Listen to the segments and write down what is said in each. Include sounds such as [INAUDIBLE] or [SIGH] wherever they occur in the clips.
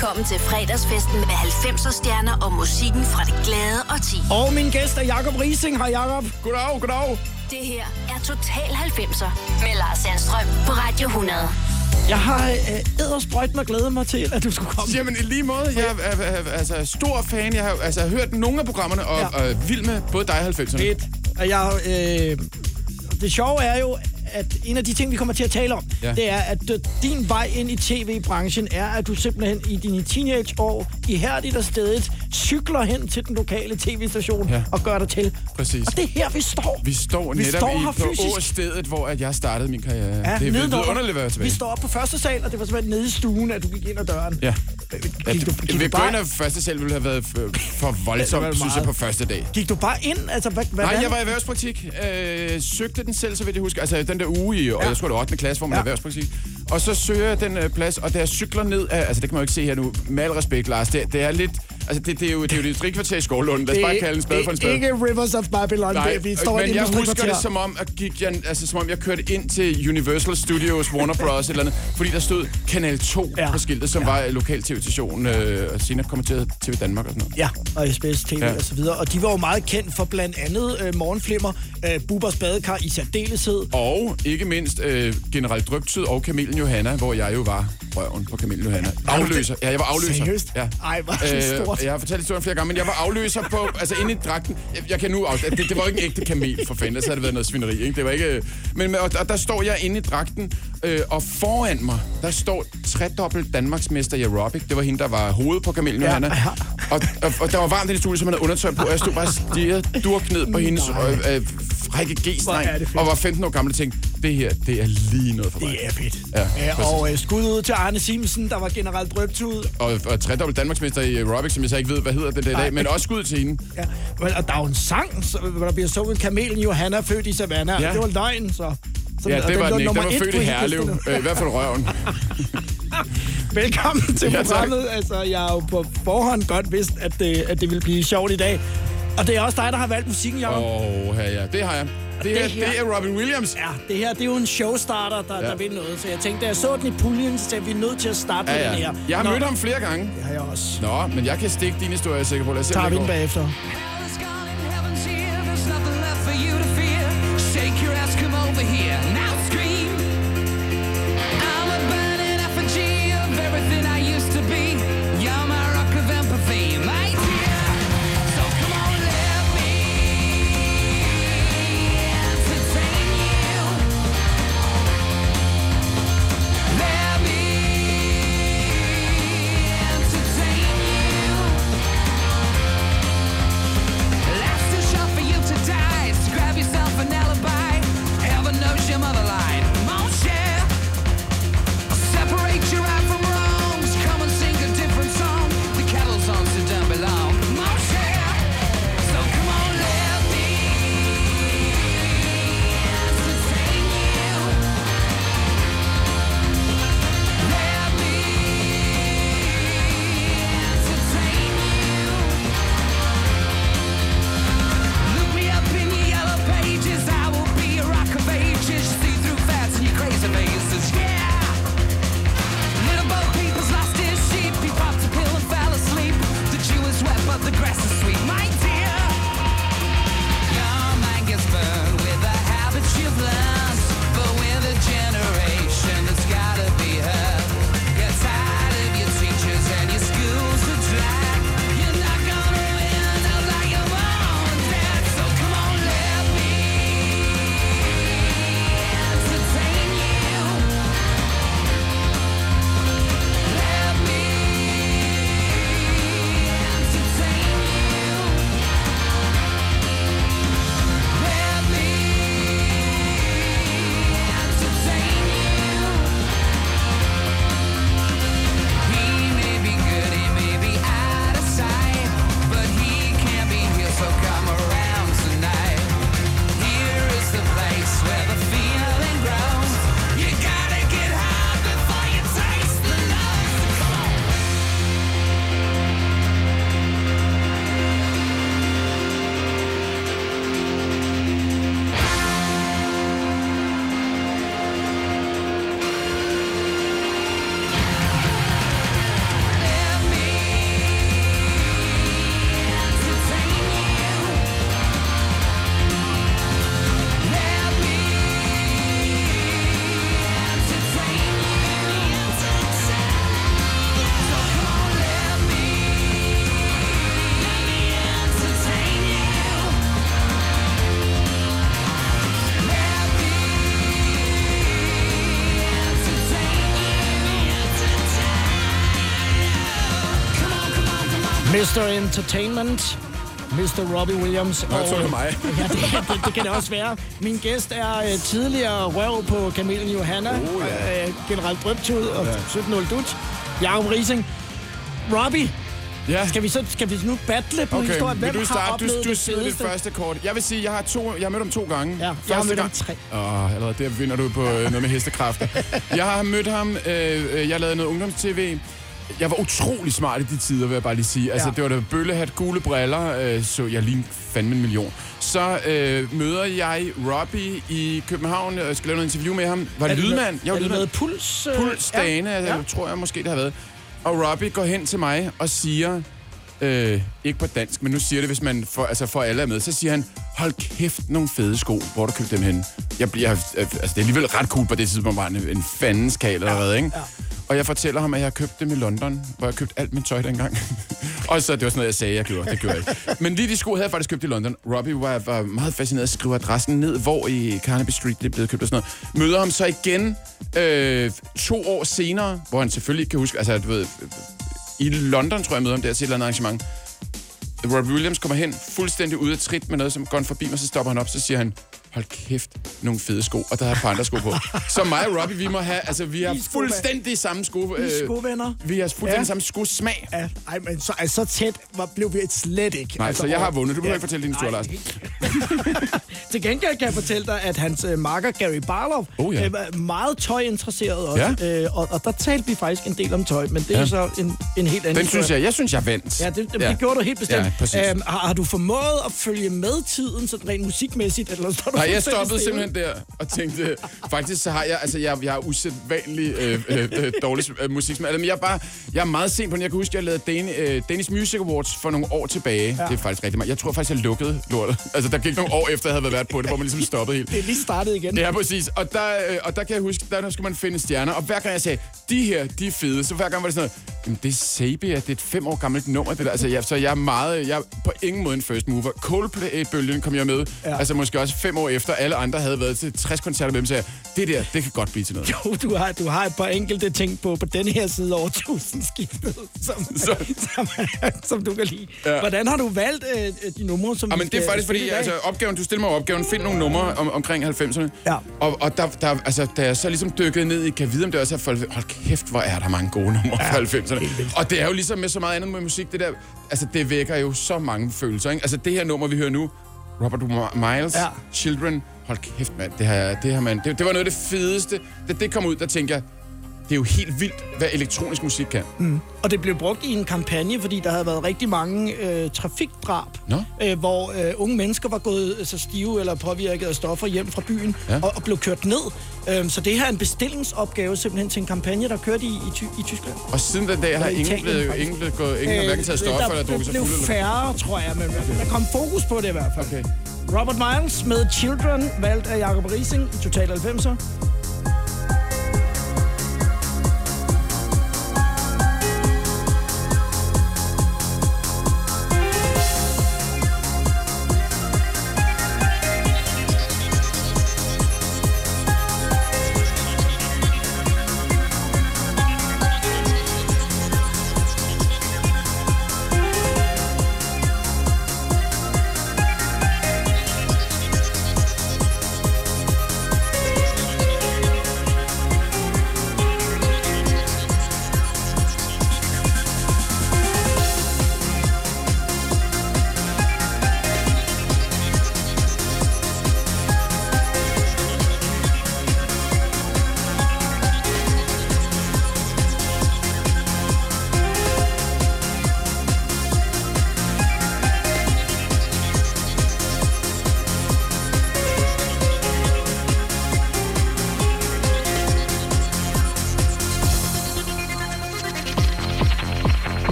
velkommen til fredagsfesten med 90'er stjerner og musikken fra det glade og ti. Og min gæst er Jakob Rising. Hej Jakob. Goddag, goddag. Det her er Total 90'er med Lars Sandstrøm på Radio 100. Jeg har øh, ædersprøjt mig glædet mig til, at du skulle komme. Jamen i lige måde, jeg er, er, er altså, stor fan. Jeg har altså, hørt nogle af programmerne, og, Ja. ja. og vild med både dig og 90'erne. Fedt. Og jeg, øh, det sjove er jo, at en af de ting, vi kommer til at tale om, ja. Det er, at øh, din vej ind i tv-branchen er, at du simpelthen i dine teenageår ihærdigt og stedigt cykler hen til den lokale tv-station ja. Og gør dig til. Præcis. Og det er her, vi står. Vi står Vi netop står her i, på fysisk. åstedet, hvor at jeg startede min karriere. Ja, det er vidunderligt at være tilbage. Vi står oppe på første sal, og det var simpelthen nede i stuen, at du gik ind ad døren. Ja. Gik, du, gik, ind bare, af første selv ville have været for, voldsomt, synes jeg, på første dag. gik du bare ind? Altså, hvad, hvad Nej, jeg var i erhvervspraktik. Øh, søgte den selv, så vidt jeg husker. Altså den der uge i, og Ja. jeg tror det var 8. klasse, hvor man Ja. ja. er erhvervspraktik. Og så søger jeg den øh, plads, og da jeg cykler ned af, altså det kan man jo ikke se her nu, med al respekt, Lars, det, det er lidt, altså det, det, er jo det er jo det drikvarter i Skovlund. Lad os bare kalde en spade for en spade. ikke Rivers of Babylon. Nej, det, vi står men jeg husker industrikvarter. det som om, at gik jeg, altså, som om jeg kørte ind til Universal Studios, Warner Bros. eller andet, fordi der stod Kanal 2 Ja. på skiltet, som Ja. var lokal tv-station, øh, og senere kommenteret TV Danmark og sådan noget. Ja, og SBS TV ja. Og så videre. Og de var jo meget kendt for blandt andet øh, morgenflimmer, øh, Bubers badekar i særdeleshed. Og ikke mindst øh, General Drøbtyd og Kamelen Johanna, hvor jeg jo var røven på Kamelen Johanna. Afløser. Ja, jeg var afløser. Seriøst? Ja. Ej, hvor er stort. Jeg har fortalt historien flere gange, men jeg var afløser på, altså inde i dragten. Jeg, jeg kan nu afsløre, det, det var ikke en ægte kamel for fanden, så havde det været noget svineri, ikke? Det var ikke... Men og, og der står jeg inde i dragten, øh, og foran mig, der står tredobbelt Danmarksmester i aerobic. Det var hende, der var hovedet på Kamelen Ja, Johanna. ja. Og, og, og, der var varmt i det studie, som man havde undertøj på, og jeg stod bare stirret durk ned på hendes øh, øh, frække fedt. og var 15 år gammel og tænkte, det her, det er lige noget for mig. Det er fedt. Ja, ja, og øh, skud ud til Arne Simsen, der var generelt drøbtud. Og, og tredobbelt Danmarksmester i aerobics, som jeg så ikke ved, hvad hedder det der i dag, men også skud til hende. Ja. Og der er jo en sang, hvor der bliver sunget Kamelen Johanna, født i Savannah. Ja. Det var løgn, så. så Ja, det var lå den ikke. Den nummer var født i Herlev. Øh, I hvert fald røven. [LAUGHS] Velkommen til Ja, programmet. Altså, jeg har jo på forhånd godt vidst, at det, at det ville blive sjovt i dag. Og det er også dig, der har valgt musikken, Jacob. Åh, oh, ja, det har jeg. Det, her, Det her- det er Robin Williams. Ja, det her det er jo en showstarter, der, ja. Ja. der vil noget. Så jeg tænkte, da jeg så den i puljen, så tænkte vi er nødt til at starte med Ja, den ja. her. Jeg har Nå, mødt ham flere gange. Det har jeg også. Nå, men jeg kan stikke din historie, jeg er sikker på. Lad os se, Tager vi den bagefter. Mr. Entertainment, Mr. Robbie Williams. Nå, jeg tror, det mig. [LAUGHS] Ja, det, det, det kan det også være. Min gæst er uh, tidligere røv på Kamelen Johanna, Oh, ja. uh, generelt Drøbtud og ja. 17 Dut. Jakob Rising. Robbie, Ja. skal vi, så, skal vi nu battle på Okay, historien? vil Hvem du har starte? oplevet Du, du det sidder det fedeste? første kort. Jeg vil sige, jeg har, to, jeg har mødt ham to gange. Ja, jeg har Første mødt ham gang- tre. Åh, allerede der vinder du på øh, noget med hestekræfter. jeg har mødt ham, øh, øh, jeg lavede noget ungdoms-tv. Jeg var utrolig smart i de tider, vil jeg bare lige sige. Altså, Ja. det var da bøllehat, gule briller, øh, så jeg lignede fandme en million. Så øh, møder jeg Robbie i København, og skal lave noget interview med ham. Var det lydmand? Jeg var er det lydmand. puls? øh, Puls Dane, ja. Ja. tror jeg måske, det har været. Og Robbie går hen til mig og siger, øh, ikke på dansk, men nu siger det, hvis man får, altså for alle er med, så siger han, hold kæft, nogle fede sko, hvor du købt dem hen. Jeg bliver, altså det er alligevel ret cool på det tidspunkt, var en, en fandens kal allerede, ikke? ja. Og jeg fortæller ham, at jeg har købt dem i London, hvor jeg købte alt mit tøj dengang. [LAUGHS] og så, det var sådan noget, jeg sagde, jeg gjorde. Det gjorde jeg ikke. Men lige de sko havde jeg faktisk købt i London. Robbie var, var meget fascineret at skrive adressen ned, hvor i Carnaby Street det blev købt og sådan noget. Møder ham så igen øh, to år senere, hvor han selvfølgelig ikke kan huske, altså du ved, i London tror jeg, jeg møder ham der til et eller andet arrangement. Robbie Williams kommer hen, fuldstændig ude af trit med noget, som går han forbi mig, så stopper han op, så siger han, hold kæft, nogle fede sko, og der har et par andre sko på. Så mig og Robbie, vi må have, altså vi har fuldstændig samme sko. Øh, skovenner. vi har fuldstændig Ja. samme skosmag. Ja, ej, men så, altså, så tæt var, blev vi slet ikke. Nej, altså, så jeg har vundet. Du behøver Ja. ikke fortælle din historie, Lars. [LAUGHS] Til gengæld kan jeg fortælle dig, at hans øh, makker Gary Barlow Oh, ja. øh, var meget tøjinteresseret også. Ja. Øh, og, og der talte vi faktisk en del om tøj, men det er Ja. så en, en helt anden Den synes jeg, jeg synes, jeg vandt. Ja, det, det, det gjorde du helt bestemt. Ja, præcis. Øhm, har, har du formået at følge med tiden, sådan rent musikmæssigt? Eller står du Nej, jeg stoppede simpelthen der og tænkte, faktisk så har jeg, altså jeg, jeg har usædvanlig øh, øh, øh, dårlig øh, musiksmag. Altså, men jeg er bare, jeg er meget sent på den. Jeg kan huske, jeg lavede Dan, øh, Danish Music Awards for nogle år tilbage. Ja. Det er faktisk rigtig meget. Jeg tror faktisk, jeg lukkede lortet. Altså der gik nogle år efter, jeg havde været vært på det, hvor man ligesom stoppede helt. Det er lige startet igen. Ja, præcis. Og der, øh, og der kan jeg huske, der, skulle man finde stjerner. Og hver gang jeg sagde, de her, de er fede, så hver gang var det sådan noget, Jamen, det er Sabia, det er et fem år gammelt nummer, det der. Altså, jeg, så jeg er meget, jeg er på ingen måde en first mover. Coldplay-bølgen kom jeg med, ja. altså måske også fem år efter, alle andre havde været til 60 koncerter med dem, så jeg, det der, det kan godt blive til noget. Jo, du har, du har et par enkelte ting på, på den her side over tusindskiftet, som, [LAUGHS] Så- som, som du kan lide. Ja. Ja. Hvordan har du valgt øh, øh, de numre, som Ja, vi men det er faktisk fordi, altså, opgaven, du stiller mig opgaven, find nogle numre om, omkring 90'erne. Ja. Og, og der, der, altså, da jeg så ligesom dykkede ned i, kan vide, om det også er folk, hold kæft, hvor er der mange gode numre fra 90'erne. Og det er jo ligesom med så meget andet med musik, det der, altså det vækker jo så mange følelser, ikke? Altså det her nummer, vi hører nu, Robert Miles, Ja. Children, hold kæft, mand, det her, det her, mand, det, det var noget af det fedeste. Da det kom ud, der tænker jeg, det er jo helt vildt, hvad elektronisk musik kan. Mm. Og det blev brugt i en kampagne, fordi der havde været rigtig mange øh, trafikdrab, Nå. øh, hvor øh, unge mennesker var gået øh, så stive eller påvirket af stoffer hjem fra byen ja. Og, og blev kørt ned. Øh, så det her er en bestillingsopgave simpelthen til en kampagne, der kørte i, i, Ty- i Tyskland. Og siden den dag har ingen Italien, blevet, ingen blevet gået, ingen har hverken taget stoffer eller der drukket sig blev fuld. Eller... færre, tror jeg, men der kom fokus på det i hvert fald. Okay. Robert Miles med Children, valgt af Jacob Rising i Total 90'er.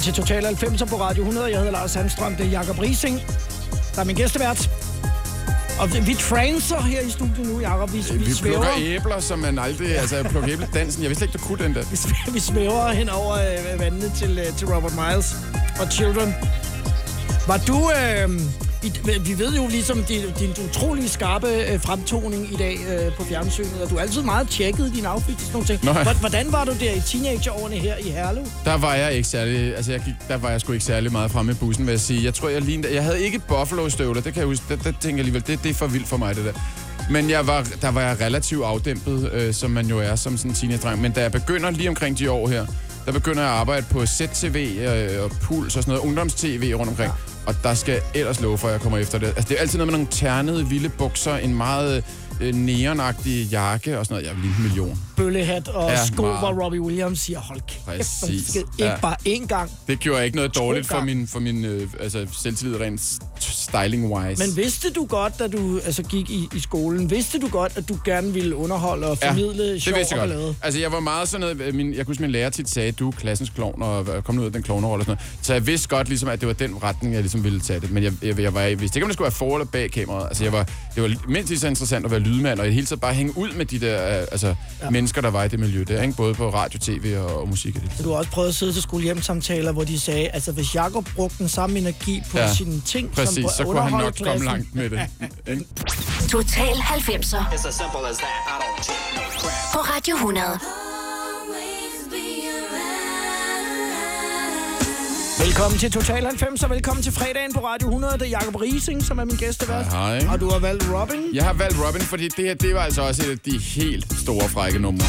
Velkommen til Total 90 på Radio 100. Jeg hedder Lars Sandstrøm, det er Jakob Rising, der er min gæstevært. Og vi- vi transer her i studiet nu, Jakob. Vi, vi, Vi svæver, plukker æbler, som man aldrig... Altså, plukker æbledansen. Jeg vidste ikke, du kunne den der. vi svæver- vi svæver hen over øh, vandene til, øh, til Robert Miles og Children. Var du... Øh, i, vi ved jo ligesom din, din utrolig skarpe øh, fremtoning i dag øh, på fjernsynet, og du er altid meget tjekket din outfit og sådan nogle ting. Nå ja. Hvor- Hvordan var du der i teenageårene her i Herlev? Der var jeg ikke særlig... Altså, jeg gik, der var jeg sgu ikke særlig meget fremme i bussen, vil jeg sige. Jeg tror, jeg lignede... Jeg havde ikke Buffalo-støvler, det kan jeg huske. Det, det tænker jeg alligevel, det, det er for vildt for mig, det der. Men jeg var, der var jeg relativt afdæmpet, øh, som man jo er som sådan en teenage-dreng. Men da jeg begynder lige omkring de år her, der begynder jeg at arbejde på ZTV øh, og Puls og sådan noget, ungdoms-tv rundt omkring. Og der skal ellers love for, at jeg kommer efter det. Altså, det er altid noget med nogle ternede, vilde bukser, en meget øh, neonagtig jakke og sådan noget. Jeg vil en million. Bøllehat og Ja, sko, meget. hvor Robbie Williams siger, hold kæft, Præcis. Ikke Ja. bare én gang. Det gjorde ikke noget dårligt for min, for min øh, altså, selvtillid rent styling-wise. Men vidste du godt, da du altså, gik i, i skolen, vidste du godt, at du gerne ville underholde og formidle ja, det sjov vidste og jeg godt. Altså, jeg var meget sådan noget... øh, Min, jeg kunne huske, min lærer tit sagde, du er klassens klovn, og øh, kom nu ud af den klovnerolle og sådan noget. Så jeg vidste godt, ligesom, at det var den retning, jeg ligesom ville tage det. Men jeg, jeg, jeg, var, jeg vidste ikke, om det skulle være for eller bag kameraet. Altså, jeg var, det var mindst lige så interessant at være lydmand, og i hele taget bare hænge ud med de der øh, altså, ja. mennesker, der var i det miljø der. Ikke? Både på radio, tv og, og musik. og det. Du har også prøvet at sidde til skolehjemsamtaler, hvor de sagde, altså hvis Jakob brugte den samme energi på Ja, sine ting, Præcis, som så kunne han nok komme langt med det. [LAUGHS] Ikke? Total 90'er It's as simple as that. I don't take no crap. på Radio 100. Velkommen til Total 90, og velkommen til fredagen på Radio 100. Det er Jakob Rising, som er min gæstevært. Hej. Og du har valgt Robin. Jeg har valgt Robin, fordi det her, det var altså også et af de helt store frække numre.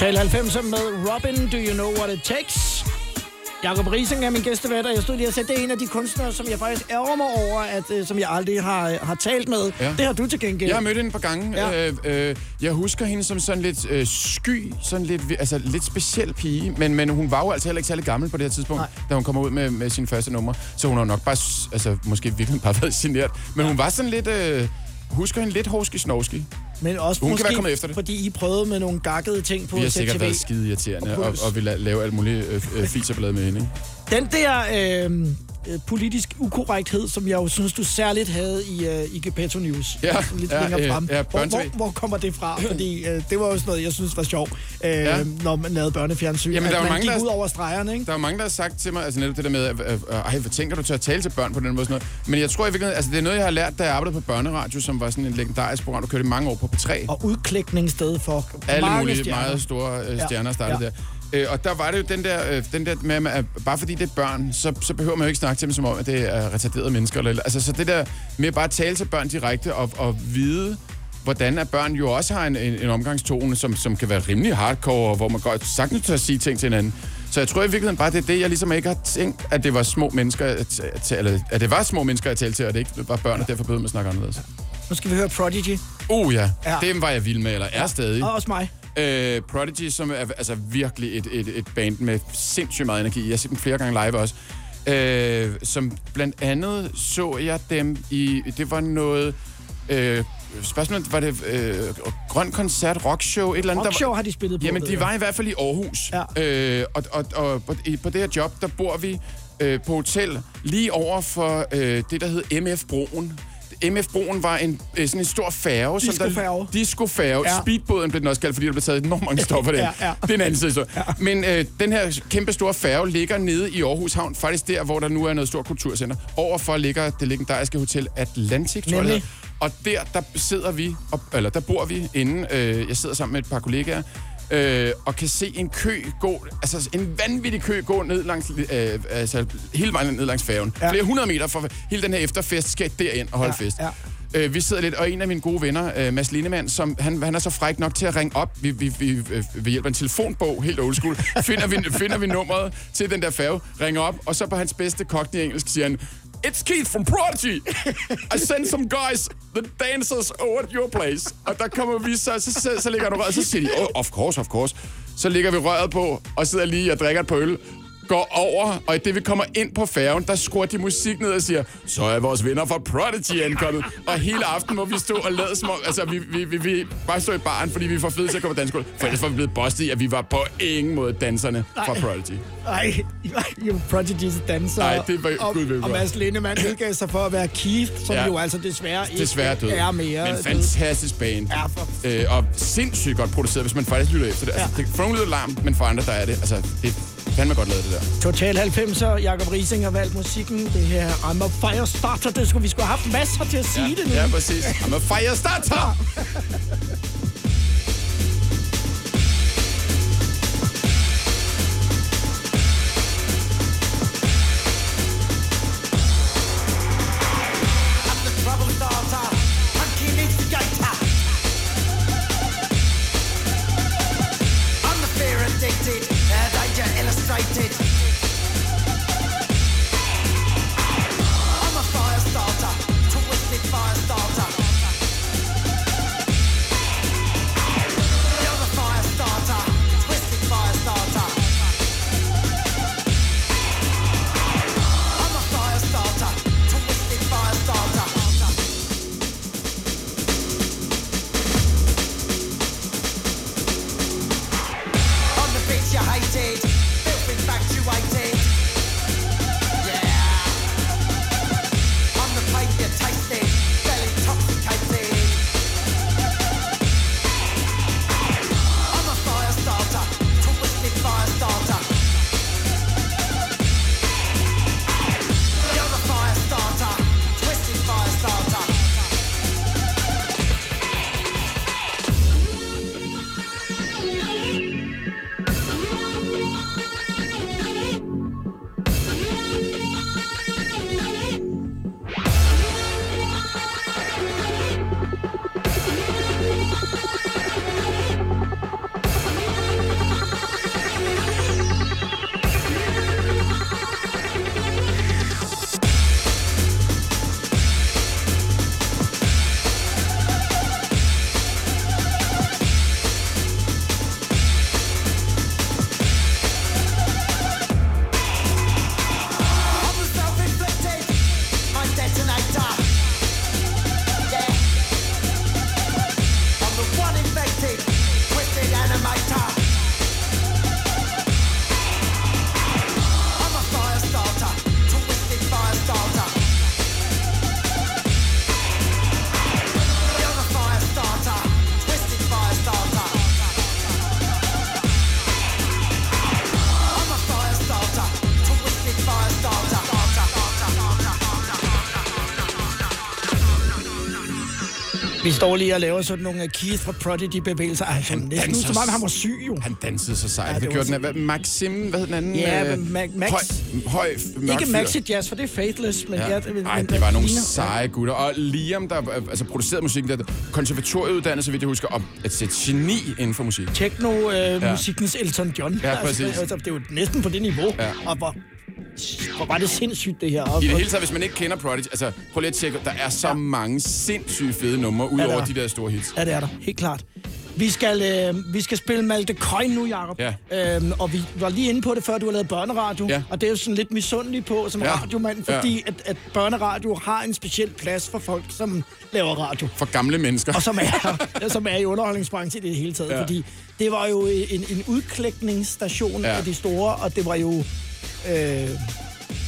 Total 90 med Robin, Do You Know What It Takes? Jakob Rising er min gæstevært, og jeg stod lige og sagde, det er en af de kunstnere, som jeg faktisk ærger mig over, at, øh, som jeg aldrig har, har talt med. Ja. Det har du til gengæld. Jeg har mødt hende et par gange. Ja. Ja. Øh, øh, jeg husker hende som sådan lidt øh, sky, sådan lidt, altså lidt speciel pige, men, men hun var jo altså heller ikke særlig gammel på det her tidspunkt, Nej. Da hun kommer ud med, med sin første nummer. Så hun har nok bare, altså måske virkelig bare [LAUGHS] været generet. Men hun var sådan lidt, øh, husker hende lidt hovski-snovski. Men også Hun kan måske, være kommet efter det. fordi I prøvede med nogle gakkede ting på Vi har sikkert været skide irriterende Og og, og vil la- lave alt muligt øh, øh, fiserballade med hende. Ikke? Den der øh, øh, politisk ukorrekthed, som jeg jo synes, du særligt havde i, øh, i Gepetto News. Ja, lidt ja, længere frem. ja, hvor, børne-TV. hvor, hvor kommer det fra? Fordi øh, det var jo sådan noget, jeg synes var sjovt, øh, Ja. når man lavede børnefjernsyn. Jamen, at der er jo man mange, gik der- ud over stregerne, ikke? Der er jo mange, der har sagt til mig, altså netop det der med, øh, øh, ej, hvad tænker du til at tale til børn på den måde? Sådan noget. Men jeg tror i virkeligheden, altså det er noget, jeg har lært, da jeg arbejdede på børneradio, som var sådan en legendarisk program, der kørte i mange år på P3. Og udklækningssted for alle mange mulige stjerner. meget store øh, Ja. stjerner startede Ja. ja. der. Øh, og der var det jo den der, øh, den der med, at bare fordi det er børn, så, så behøver man jo ikke snakke til dem som om, at det er retarderede mennesker. Eller, altså, så det der med bare at tale til børn direkte og, og vide, hvordan at børn jo også har en, en, en omgangstone, som, som kan være rimelig hardcore, og hvor man godt sagtens tør sige ting til hinanden. Så jeg tror i virkeligheden bare, det er det, jeg ligesom ikke har tænkt, at det var små mennesker, at, at, eller, at det var små mennesker, jeg talte til, og det ikke var børn, og derfor behøvede man at snakke anderledes. Nu skal vi høre Prodigy. Uh ja, Ja. ja. dem var jeg vild med, eller er stadig. Og også mig. Øh, Prodigy, som er altså virkelig et, et, et band med sindssygt meget energi. Jeg har set dem flere gange live også. Øh, som blandt andet så jeg dem i... Det var noget... Øh, spørgsmålet, var det øh, grøn koncert, rockshow, et eller andet? der Rockshow var, har de spillet på. Jamen, de var i hvert fald i Aarhus. Ja. Øh, og og, og på, det her job, der bor vi øh, på hotel lige over for øh, det, der hed MF-broen. MF-broen var en, øh, sådan en stor færge. som der- Discofærge. Discofærge. Ja. Speedbåden blev den også kaldt, fordi der blev taget enormt mange stoffer der. Ja, ja. Det er en anden side. Så. Ja. Men øh, den her kæmpe store færge ligger nede i Aarhus Havn, faktisk der, hvor der nu er noget stort kulturcenter. Overfor ligger det legendariske hotel Atlantic, tror jeg. Og der, der sidder vi, op, eller der bor vi inde. Øh, jeg sidder sammen med et par kollegaer, øh, og kan se en kø gå, altså en vanvittig kø gå ned langs, øh, altså hele vejen ned langs færgen. Ja. Flere hundrede meter for hele den her efterfest skal derind og holde Ja, fest. ja. Øh, vi sidder lidt, og en af mine gode venner, øh, Mads Lindemann, som, han, han er så fræk nok til at ringe op vi, vi, vi, øh, ved hjælp af en telefonbog, helt old school, finder vi, finder vi nummeret til den der færge, ringer op, og så på hans bedste cockney engelsk siger han, It's Keith from Prodigy. I sent some guys, the dancers over at your place. Og der kommer vi så, så, så, så ligger der røret, så siger de, oh, of course, of course. Så ligger vi røret på, og sidder lige og drikker et par øl går over, og i det vi kommer ind på færgen, der skruer de musik ned og siger, så er vores venner fra Prodigy ankommet. og hele aften må vi stå og lade som om, altså vi, vi, vi, vi bare stå i baren, fordi vi for fede til at komme på danskole. For ellers var vi blevet bustet i, at vi var på ingen måde danserne fra Nej. Prodigy. Ej, jo Prodigy's danser. Ej, det var- og, gud ved og. Mads Lindemann udgav sig for at være Keith, som Ja. jo altså desværre ikke Desværre død. er mere. Men fantastisk band. Ja, for- øh, og sindssygt godt produceret, hvis man faktisk lytter efter det. Altså, Ja. det for nogle lyder larm, men for andre, der er det. Altså, det fandme godt lavet, det der. Total 90'er, Jakob Rising har valgt musikken. Det her I'm a Firestarter, det skulle vi skulle have haft masser til at sige det nu. Ja, præcis. I'm a firestarter! [LAUGHS] står lige og laver sådan nogle Keith fra Prodigy-bevægelser. Ej, han næsten som om han var syg jo. Han dansede så sejt. Ja, Ja, det det gjorde den af. Maxim, hvad hed den anden? Ja, Øh, men Ma- Max- Høj, høj Ikke. Maxi Jazz, for det er Faithless, men ja, Ja. det, Ej, det var nogle seje gutter. Og Liam, der øh, altså, producerede musikken, der konservatorieuddannet, så vidt jeg husker, og et, et geni inden for musik. Techno-musikkens øh, Elton John. Ja, præcis. Altså, altså, det er jo næsten på det niveau. Ja. Og hvor, hvor var det sindssygt, det her. Og, I det hele taget, hvis man ikke kender Prodigy, altså prøv lige at tjekke, der er så ja. mange sindssygt fede numre, udover der er. de der store hits. Ja, det er der. Helt klart. Vi skal, øh, vi skal spille Malte Coin nu, Jacob. Ja. Øhm, og vi var lige inde på det, før du har lavet børneradio. Ja. Og det er jo sådan lidt misundelig på som Ja. radiomand, fordi at, at børneradio har en speciel plads for folk, som laver radio. For gamle mennesker. Og som er, [LAUGHS] som er i underholdningsbranchen i det hele taget. Ja. Ja. Fordi det var jo en, en udklækningsstation Ja. ja. af de store, og det var jo... Øh,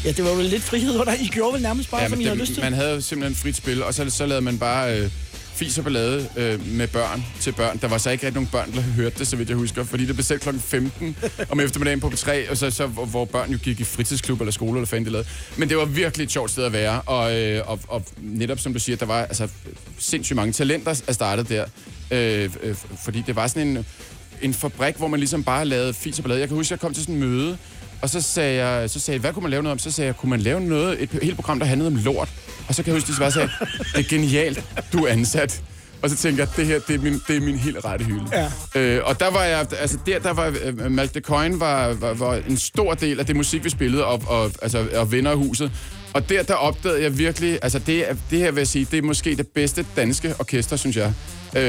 ja, det var jo lidt frihed, hvor der I gjorde vel nærmest bare, ja, som I havde lyst det, til. man havde simpelthen frit spil, og så, så lavede man bare øh, fis og ballade øh, med børn til børn. Der var så ikke rigtig nogen børn, der hørte det, så vidt jeg husker, fordi det blev selv kl. 15 om eftermiddagen på P3, og så, så, hvor, hvor børn jo gik i fritidsklub eller skole, eller fanden de lavede. Men det var virkelig et sjovt sted at være, og, øh, og, og netop som du siger, der var altså, sindssygt mange talenter at starte der, øh, øh, fordi det var sådan en, en fabrik, hvor man ligesom bare lavede fis og ballade. Jeg kan huske, jeg kom til sådan en møde, og så sagde jeg, så sagde jeg, hvad kunne man lave noget om? Så sagde jeg, kunne man lave noget, et helt program, der handlede om lort? Og så kan jeg huske, de bare sagde, det er genialt, du er ansat. Og så tænker jeg, det her, det er min, det er min helt rette hylde. Ja. Øh, og der var jeg, altså der, der var øh, Malte Coin var, var, var, en stor del af det musik, vi spillede, og, og, altså, og venner af huset. Og der, der opdagede jeg virkelig, altså det, det her vil jeg sige, det er måske det bedste danske orkester, synes jeg. Øh,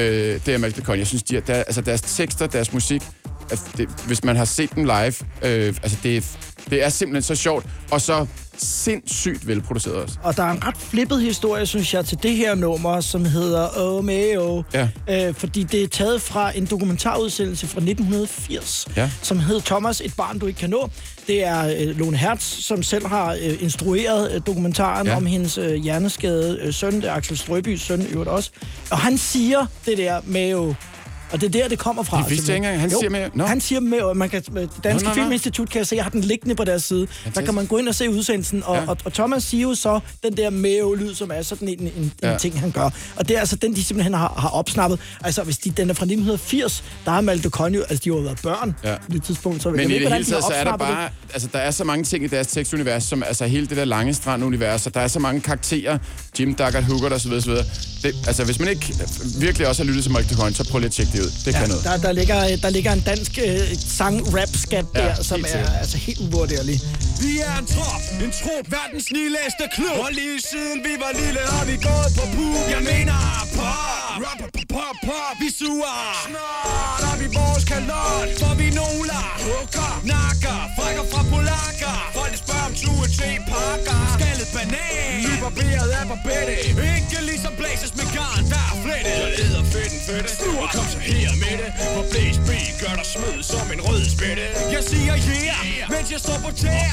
det er Malte Coin. Jeg synes, de, er- der, altså deres tekster, deres musik, altså det, hvis man har set dem live, øh, altså det, er- det er simpelthen så sjovt, og så sindssygt velproduceret også. Og der er en ret flippet historie, synes jeg, til det her nummer, som hedder Oh Mayo. Ja. Øh, fordi det er taget fra en dokumentarudsendelse fra 1980, Ja. som hed Thomas, et barn, du ikke kan nå. Det er øh, Lone Hertz, som selv har øh, instrueret øh, dokumentaren Ja. om hendes øh, hjerneskade øh, søn. Det er Axel Strøbys søn øvrigt også. Og han siger det der Mayo. Og det er der, det kommer fra. Det vidste jeg ikke engang. Han Jo, siger Mayo? Nå. Han siger Mayo. og Man kan, Danske Nå, nå, nå. Filminstitut kan jeg se, jeg har den liggende på deres side. Der kan man gå ind og se udsendelsen, og, Ja. og, og Thomas siger jo så den der Mayo-lyd, som er sådan en, en, en Ja. ting, han gør. Og det er altså den, de simpelthen har, har opsnappet. Altså, hvis de, den er fra 1980, der har Malte Conny, altså de har jo været børn Ja. på det tidspunkt. Så jeg Men ved i ikke, det hele taget, så er der bare... Altså, der er så mange ting i deres tekstunivers, som altså hele det der lange strandunivers, og der er så mange karakterer, Jim Duggart, Huggart osv. osv. Det, altså, hvis man ikke virkelig også har lyttet til Michael Coin, så prøv lige at tjekke det ud. Det kan noget. Der, der, ligger, der ligger en dansk øh, sang-rap-skat Ja, der, som er sikkert. altså helt uvurderlig. Vi er en trop, en trup, verdens nilæste klub Og lige siden vi var lille har vi gået på pub Jeg mener pop, rap, pop, pop, pop Vi suger, snart har vi vores kalot For vi noler, hugger, nakker Frækker fra polakker Folk de spørger om tue til pakker. Skaldet banan, nybarberet af barbette. Ikke ligesom blæses med garn, der er flettet Jeg leder fedten fedte. Stuer, kom så her med det. For blæs B gør dig smød som en rød spætte. Jeg siger yeah, mens jeg står på tæer.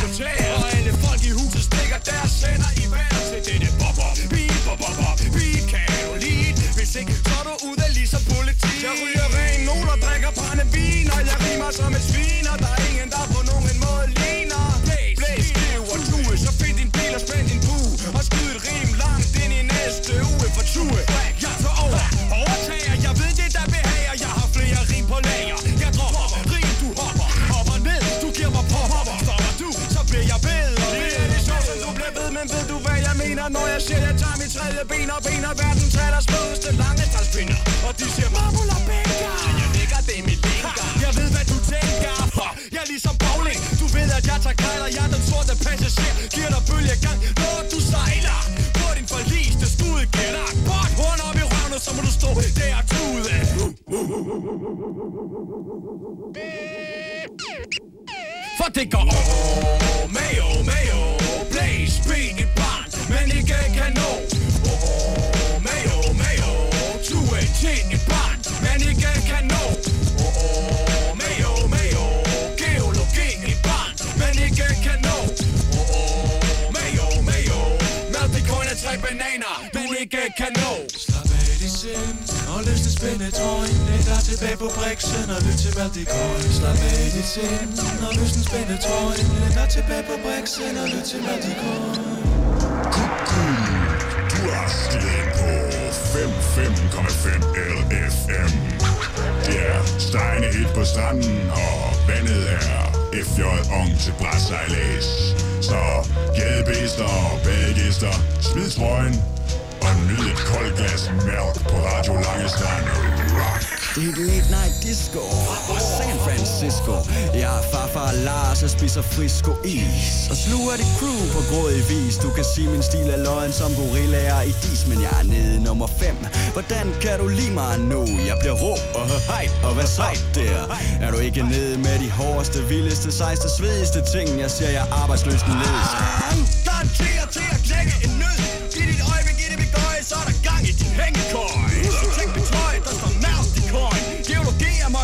Og alle folk i huset stikker deres hænder i vejret til dette bop bop Beat, bop bop bop, beat, kan du lide Hvis ikke, så er du ude ligesom politi Jeg ryger ren nogen og drikker brændevin Og jeg rimer som et svin Og der er ingen, der på nogen måde ligner så find din bil og spænd din bue. Og skyd et rim langt ind i næste uge. For tue, jeg tager over, overtager. Jeg ved det, der behager. Jeg har flere rim på lager. Jeg dropper rim, du hopper. Hopper ned, du giver mig pop Stopper du, så bliver jeg bedre det er det sjovt, som du bliver ved Men ved du, hvad jeg mener? Når jeg siger, jeg tager mit tredje ben Og ben bener verdens allersmødeste lange talspinder Og de siger, marmul og hvad du tænker Ha, Jeg er ligesom bowling Du ved, at jeg tager kejler Jeg er den sorte passager Giver dig bølgegang Når du sejler På din forliste skud Gætter Bort horn op i røven og Så må du stå der og tude For det går oh, mayo, mayo sind og løsne spændetrøjen Læg dig tilbage på briksen og lyt til det går, Slap af i dit sind og løsne spændetrøjen Læg dig tilbage på briksen og lyt til Malte Coin Du har Hastighed på 5,5,5 LFM. Det er stejende hit på stranden, og vandet er FJ Ong til brætsejlads. Så gadebæster og badegæster, smid trøjen og nyd et koldt glas mælk på Radio Lange Strand. Rock! Det er late night disco fra San Francisco. Jeg er farfar Lars og spiser frisco is. Og sluger dit crew på grådig vis. Du kan sige min stil er løgn som gorillaer i dis, men jeg er nede nummer 5. Hvordan kan du lide mig nu? Jeg bliver rå og hej og hvad sejt der. Er du ikke nede med de hårdeste, vildeste, sejste, svedigste ting? Jeg ser jeg arbejdsløs ned. Der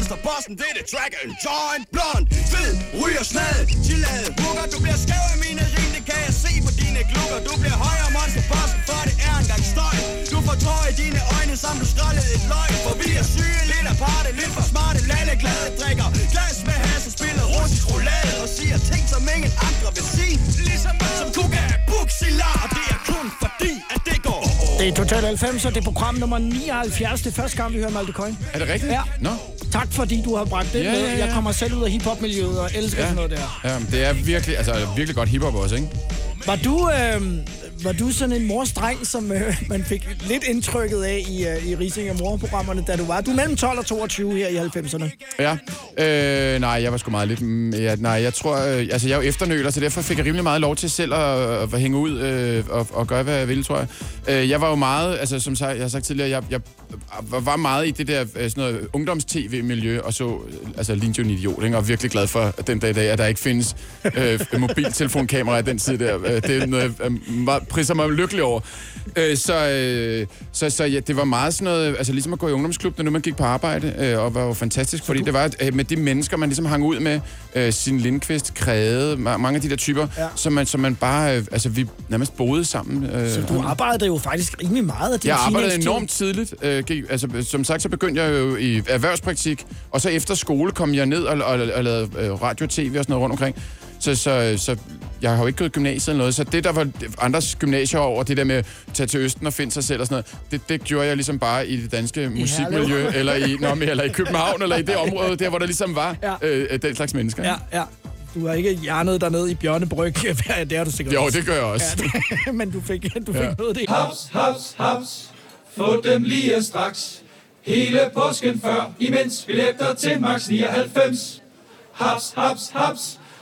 Geologi er monsterbossen, det er det track and joint. Blond, fed, ryger snad, chillade, hugger. Du bliver skæv i mine rim, det kan jeg se på dine klukker. Du bliver højere monsterbossen, for det er engang støj. Du får tår i dine øjne, som du skrællede et løg. For vi er syge, lidt aparte, lidt for smarte, lalleglade drikker. Glas med has og spiller russisk roulade. Og siger ting, som ingen andre vil sige. Ligesom mig, som kuka af buksilar. Og det er kun fordi, at det går. Det er Total 90, og det er program nummer 79. Det er første gang, vi hører Malte Coyne. Er det rigtigt? Ja. Nå. Tak fordi du har bragt det Ja, med. ja, ja. Jeg kommer selv ud af hiphop-miljøet og elsker Ja. sådan noget der. Ja, det er virkelig, altså virkelig godt hiphop også, ikke? Var du, øh, var du sådan en mors-dreng, som øh, man fik lidt indtrykket af i, øh, i Rising og Mor-programmerne, da du var? Du er mellem 12 og 22 her i 90'erne. Ja. Øh, nej, jeg var sgu meget lidt... Ja, nej, jeg tror... Øh, altså, jeg er jo efternøler, så derfor fik jeg rimelig meget lov til selv at, at hænge ud øh, og, og gøre, hvad jeg ville, tror jeg. Øh, jeg var jo meget... Altså, som sagt, jeg har sagt tidligere, jeg, jeg var- meget i det der øh, sådan noget ungdoms-tv-miljø og så øh, altså, lignede jo en idiot, ikke? og virkelig glad for at den dag i dag, at der ikke findes øh, mobiltelefonkamera i den tid der. Øh, det er noget, jeg øh, meget, priser mig lykkelig over. Øh, så, øh, så, så ja, det var meget sådan noget, altså ligesom at gå i ungdomsklub, når nu man gik på arbejde, øh, og var jo fantastisk, fordi det var øh, med de mennesker, man ligesom hang ud med, øh, sin Lindqvist, Kræde, ma- mange af de der typer, Ja. som, man, som man bare, øh, altså vi nærmest boede sammen. Øh, Så du arbejdede jo faktisk rimelig meget af din jeg arbejdede enormt tidligt. Øh, gik, altså, som sagt, så begyndte jeg jo i erhvervspraktik, og så efter skole kom jeg ned og, og, og lavede øh, radio og tv og sådan noget rundt omkring. Så, så, så jeg har jo ikke gået gymnasiet eller noget, så det, der var andres gymnasier over, det der med at tage til Østen og finde sig selv og sådan noget, det, det gjorde jeg ligesom bare i det danske musikmiljø, eller i, nå, eller i København, eller i det område, der hvor der ligesom var Ja. øh, den slags mennesker. Ja, ja. Du har ikke hjernet dernede i Bjørnebryg. [LAUGHS] det har du sikkert Jo, også. det gør jeg også. Ja, [LAUGHS] men du fik, du fik Ja. noget det. Haps, haps, haps. Få dem lige straks. Hele påsken før, imens billetter til max 99. Haps, haps, haps.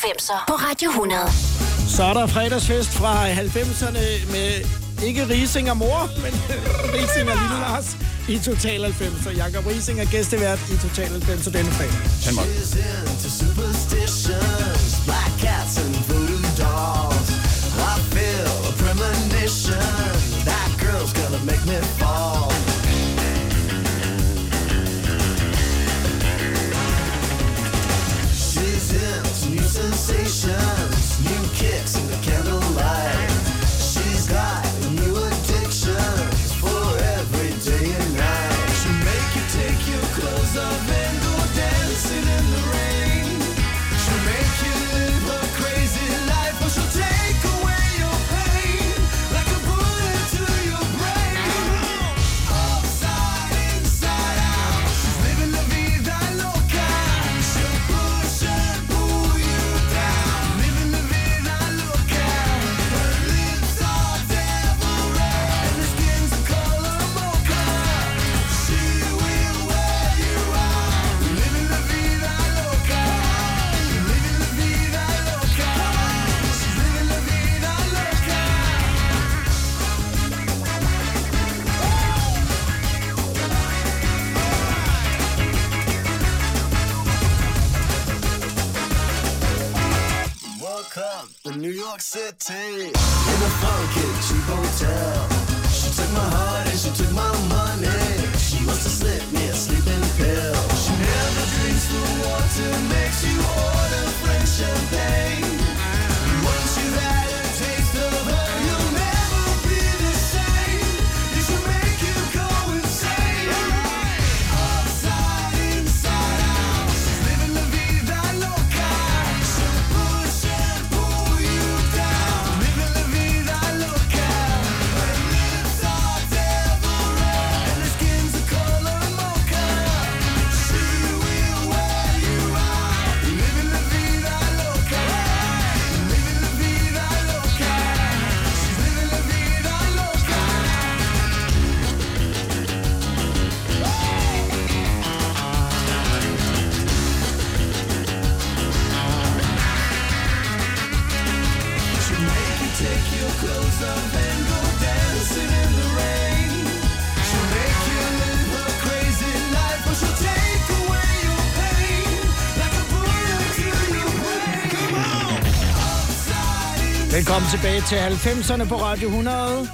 90'er på Radio 100. Så er der fredagsfest fra 90'erne med ikke Rising og mor, men [LAUGHS] Rising og Lille Lars i Total 90'er. Jakob Rising er gæstevært i Total 90'er denne fredag. Han må. black cats and voodoo dolls. I feel a premonition. That girl's gonna make me fall. She's into sensation. Velkommen tilbage til 90'erne på Radio 100.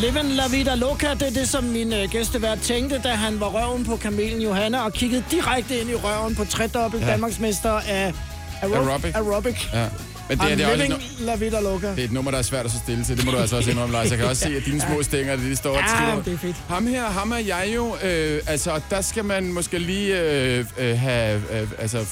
Livin' La Vida Loca, det er det, som min øh, gæstevært tænkte, da han var røven på kamelen Johanna og kiggede direkte ind i røven på tredobbelt Ja. Danmarksmester af aerob- Aerobic. aerobic. Ja. Men det er, det er også nu- La Vida Loca. det er et nummer, der er svært at så stille til. Det må du altså også indrømme, Lars. Jeg kan også se, at dine små stænger, de står og Ja, det er fedt. Ham her, ham er jeg jo. Øh, altså, der skal man måske lige øh, øh, have... Øh, altså,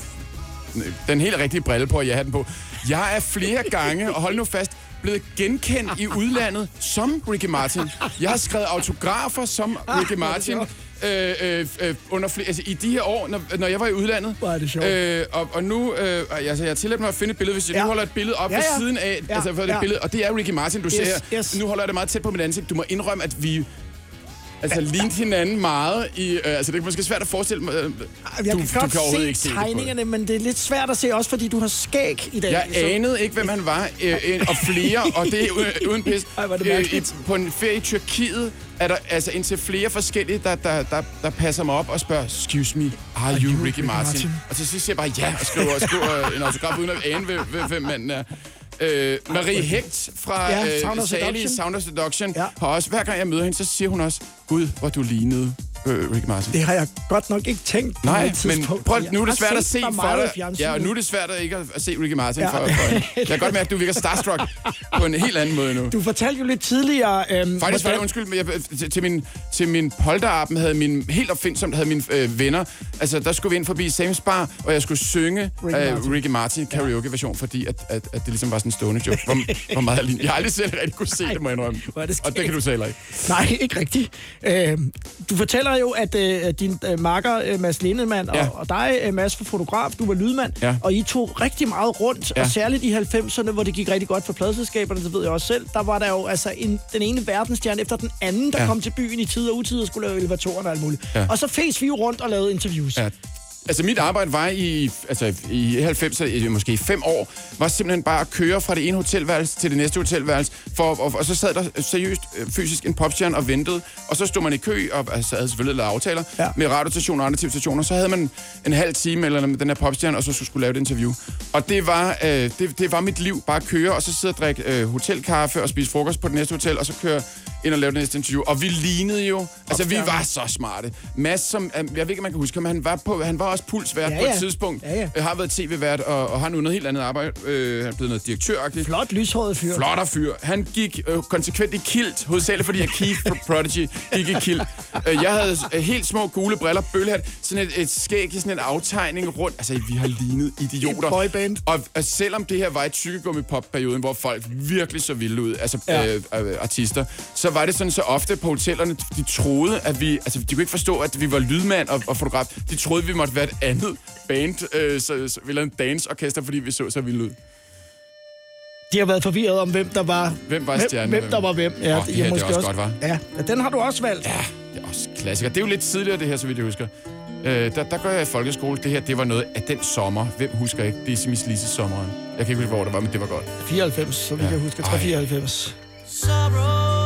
den helt rigtige brille på, og jeg har den på. Jeg er flere gange, og hold nu fast, blevet genkendt i udlandet som Ricky Martin. Jeg har skrevet autografer som Ricky Martin. Øh, øh, øh, under flere, altså, I de her år, når, når jeg var i udlandet. Hvor er det sjovt. Øh, og, og nu, øh, altså, jeg har tilladt mig at finde et billede, hvis jeg ja. Nu holder et billede op Ja, ved ja. siden af, Ja, altså for det ja. billede, og det er Ricky Martin, du Yes, ser her. yes. Nu holder jeg det meget tæt på mit ansigt. Du må indrømme, at vi altså lignede hinanden meget i... Øh, altså, det er måske svært at forestille mig... Øh, Jeg du, kan du godt kan se ikke se det tegningerne, men det er lidt svært at se, også fordi du har skæg i dag. Jeg så- anede ikke, hvem han var, øh, øh, og flere, og det er u- uden pis. Ej, er det Øh, i- På en ferie i Tyrkiet er der altså indtil flere forskellige, der, der, der, der passer mig op og spørger, excuse me, are you Ricky Martin? Og til sidst siger jeg bare ja, og skriver, skriver en autograf uden at ane, hvem manden er. Øh, Marie Hecht fra Ja, ja, Sound øh, of Seduction. Sound of Seduction Ja. har også, hver gang jeg møder hende, så siger hun også, Gud, hvor du lignede øh, Ricky Martin. Det har jeg godt nok ikke tænkt Nej, men prøv, nu er det svært at se for dig. Ja, og nu er det svært at ikke at, se Ricky Martin Ja. for, for Jeg kan godt mærke, at du virker starstruck på en helt anden måde nu. Du fortalte jo lidt tidligere... Øhm, Faktisk var det, undskyld, men jeg, til, til min, til min polterappen havde min, helt opfindsomt havde mine øh, venner, altså der skulle vi ind forbi Sam's Bar, og jeg skulle synge Ricky Ricky, Martin. Ricky Martin karaoke-version, fordi at, at, at det ligesom var sådan en stående joke. Hvor, [LAUGHS] hvor meget jeg, lignede. jeg har aldrig selv rigtig kunne se det, må jeg indrømme. Og det kan du heller ikke. Nej, ikke rigtigt. Øh, du fortæller jo, at øh, din øh, makker, øh, Mads Lindemann, Ja. og, og dig, øh, Mads, for fotograf, du var lydmand, Ja. og I tog rigtig meget rundt, Ja. og særligt i 90'erne, hvor det gik rigtig godt for pladselskaberne, det ved jeg også selv, der var der jo altså en, den ene verdensstjerne efter den anden, der Ja. kom til byen i tid og utid og skulle lave elevatoren og alt muligt. Ja. Og så fes vi jo rundt og lavede interviews. Ja. Altså mit arbejde var i, altså, i 90'erne, i- måske i fem år, var simpelthen bare at køre fra det ene hotelværelse til det næste hotelværelse, for, og, og så sad der seriøst øh, fysisk en popstjerne og ventede, og så stod man i kø, og altså, havde selvfølgelig lavet aftaler Ja. med radiostationer og andre tv-stationer, så havde man en halv time eller med den her popstjerne, og så skulle lave et interview. Og det var, øh, det, det var mit liv, bare at køre, og så sidde og drikke øh, hotelkaffe og spise frokost på det næste hotel, og så køre ind og lave det næste interview. Og vi lignede jo, altså vi var så smarte. Mads, som, jeg ved ikke, om man kan huske ham, han var, på, han var også pulsvært Ja, på et ja. tidspunkt. Ja, ja. Øh, har været tv-vært, og, og har nu noget helt andet arbejde. Øh, han er blevet noget direktøragtigt. Flot, lyshåret fyr. Flotter fyr. Han gik øh, konsekvent i kilt, hovedsageligt fordi jeg Keith fra Prodigy gik i kilt. Øh, jeg havde øh, helt små gule briller, bøllehat, sådan et, et skæg i sådan en aftegning rundt. Altså, vi har lignet idioter. Et boyband. Og, og selvom det her var i tykkegummi-pop-perioden, hvor folk virkelig så vilde ud, altså Ja. ja. øh, øh, artister, så var det sådan så ofte på hotellerne, de troede, at vi, altså de kunne ikke forstå, at vi var lydmand og, og fotograf. De troede, vi måtte være et andet band, øh, så, så, lavede en danceorkester, fordi vi så så vilde ud. De har været forvirret om, hvem der var Hvem var hvem, stjernen? hvem der var hvem. Ja, Åh, det her, det er også godt, hva'? Ja, ja, den har du også valgt. Ja, det er også klassiker. Det er jo lidt tidligere, det her, så vidt jeg husker. Øh, der, der går jeg i folkeskole. Det her, det var noget af den sommer. Hvem husker ikke? Det er Simis Lise sommeren. Jeg kan ikke huske, hvor det var, men det var godt. 94, så vidt Ja. jeg husker. Ej. 394. Sorrow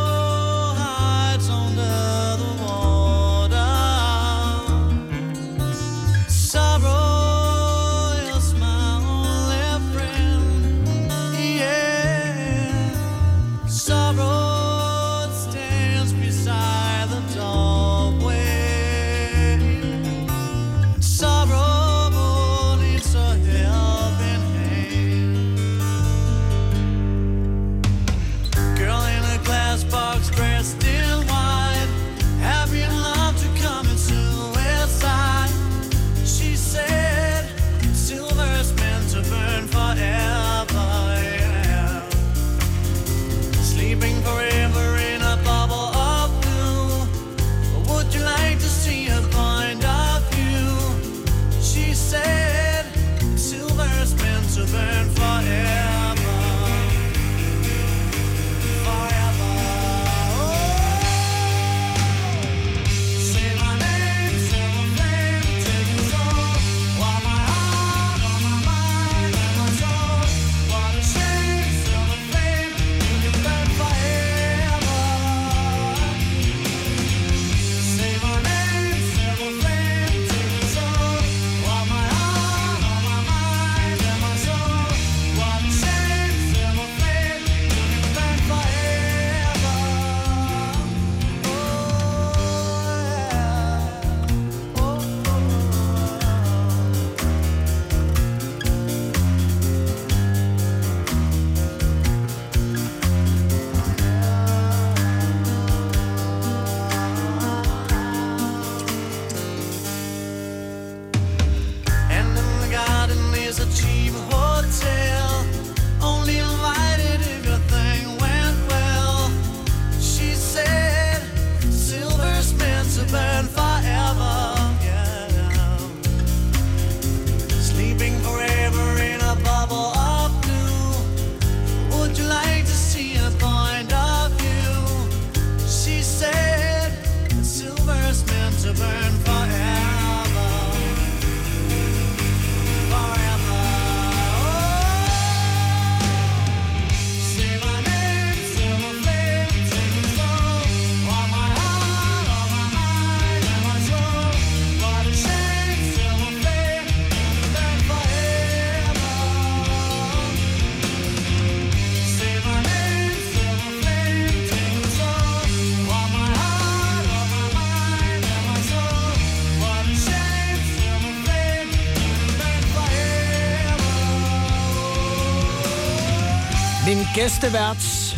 gæsteværts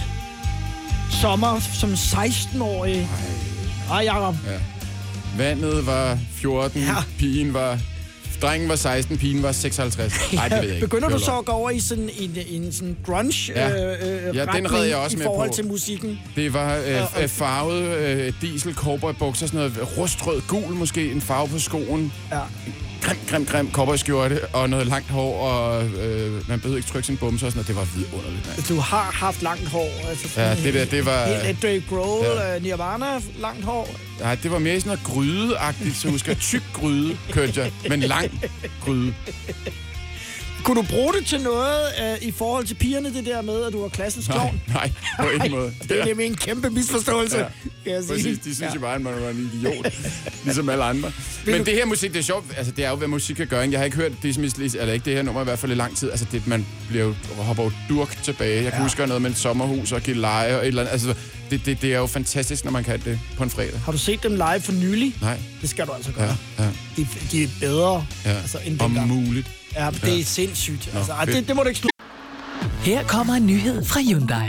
sommer som 16-årig. Ej, Jacob. Ja. Vandet var 14, ja. pigen var... Drengen var 16, pigen var 56. Nej, [LAUGHS] det ved jeg ikke. Begynder du så at gå over i sådan en, en sådan grunge Ja. øh, øh, Ja, den retning red jeg også i med forhold på. til musikken? Det var øh, øh, farvet øh, diesel, cowboybukser, sådan noget rustrød, gul måske, en farve på skoen. Ja. Grim, grim, grim cowboyskjorte og noget langt hår, og øh, man behøvede ikke trykke sin bumser og sådan noget. Det var vidunderligt, mand. Du har haft langt hår. Altså Ja, det der, det var- Helt Dave Grohl, Ja. ja. Nirvana, langt hår. Nej, det var mere sådan noget grydeagtigt, så husker jeg, tyk gryde, kørte jeg, men lang gryde. Kunne du bruge det til noget øh, i forhold til pigerne, det der med, at du var klassens Nej, klovn? nej, på ingen måde. Det er nemlig en kæmpe misforståelse, Ja, kan jeg sige. Præcis, de synes Ja. jo bare, at man var en idiot, [LAUGHS] ligesom alle andre. Vil Men du- det her musik, det er sjovt, altså det er jo, hvad musik kan gøre. Jeg har ikke hørt Dismiss, eller ikke det her nummer i hvert fald i lang tid. Altså det, man bliver jo, hopper jo durk tilbage. Jeg kan Ja. huske noget med et sommerhus og give leje og et eller andet. Altså det, det, det er jo fantastisk, når man kan det på en fredag. Har du set dem live for nylig? Nej. Det skal du altså gøre. Ja, ja, De, de er bedre ja. altså, end Om dengang. muligt. Ja, det er Ja. sindssygt. Nå, Altså, det, det må du ikke slutte. Her kommer en nyhed fra Hyundai.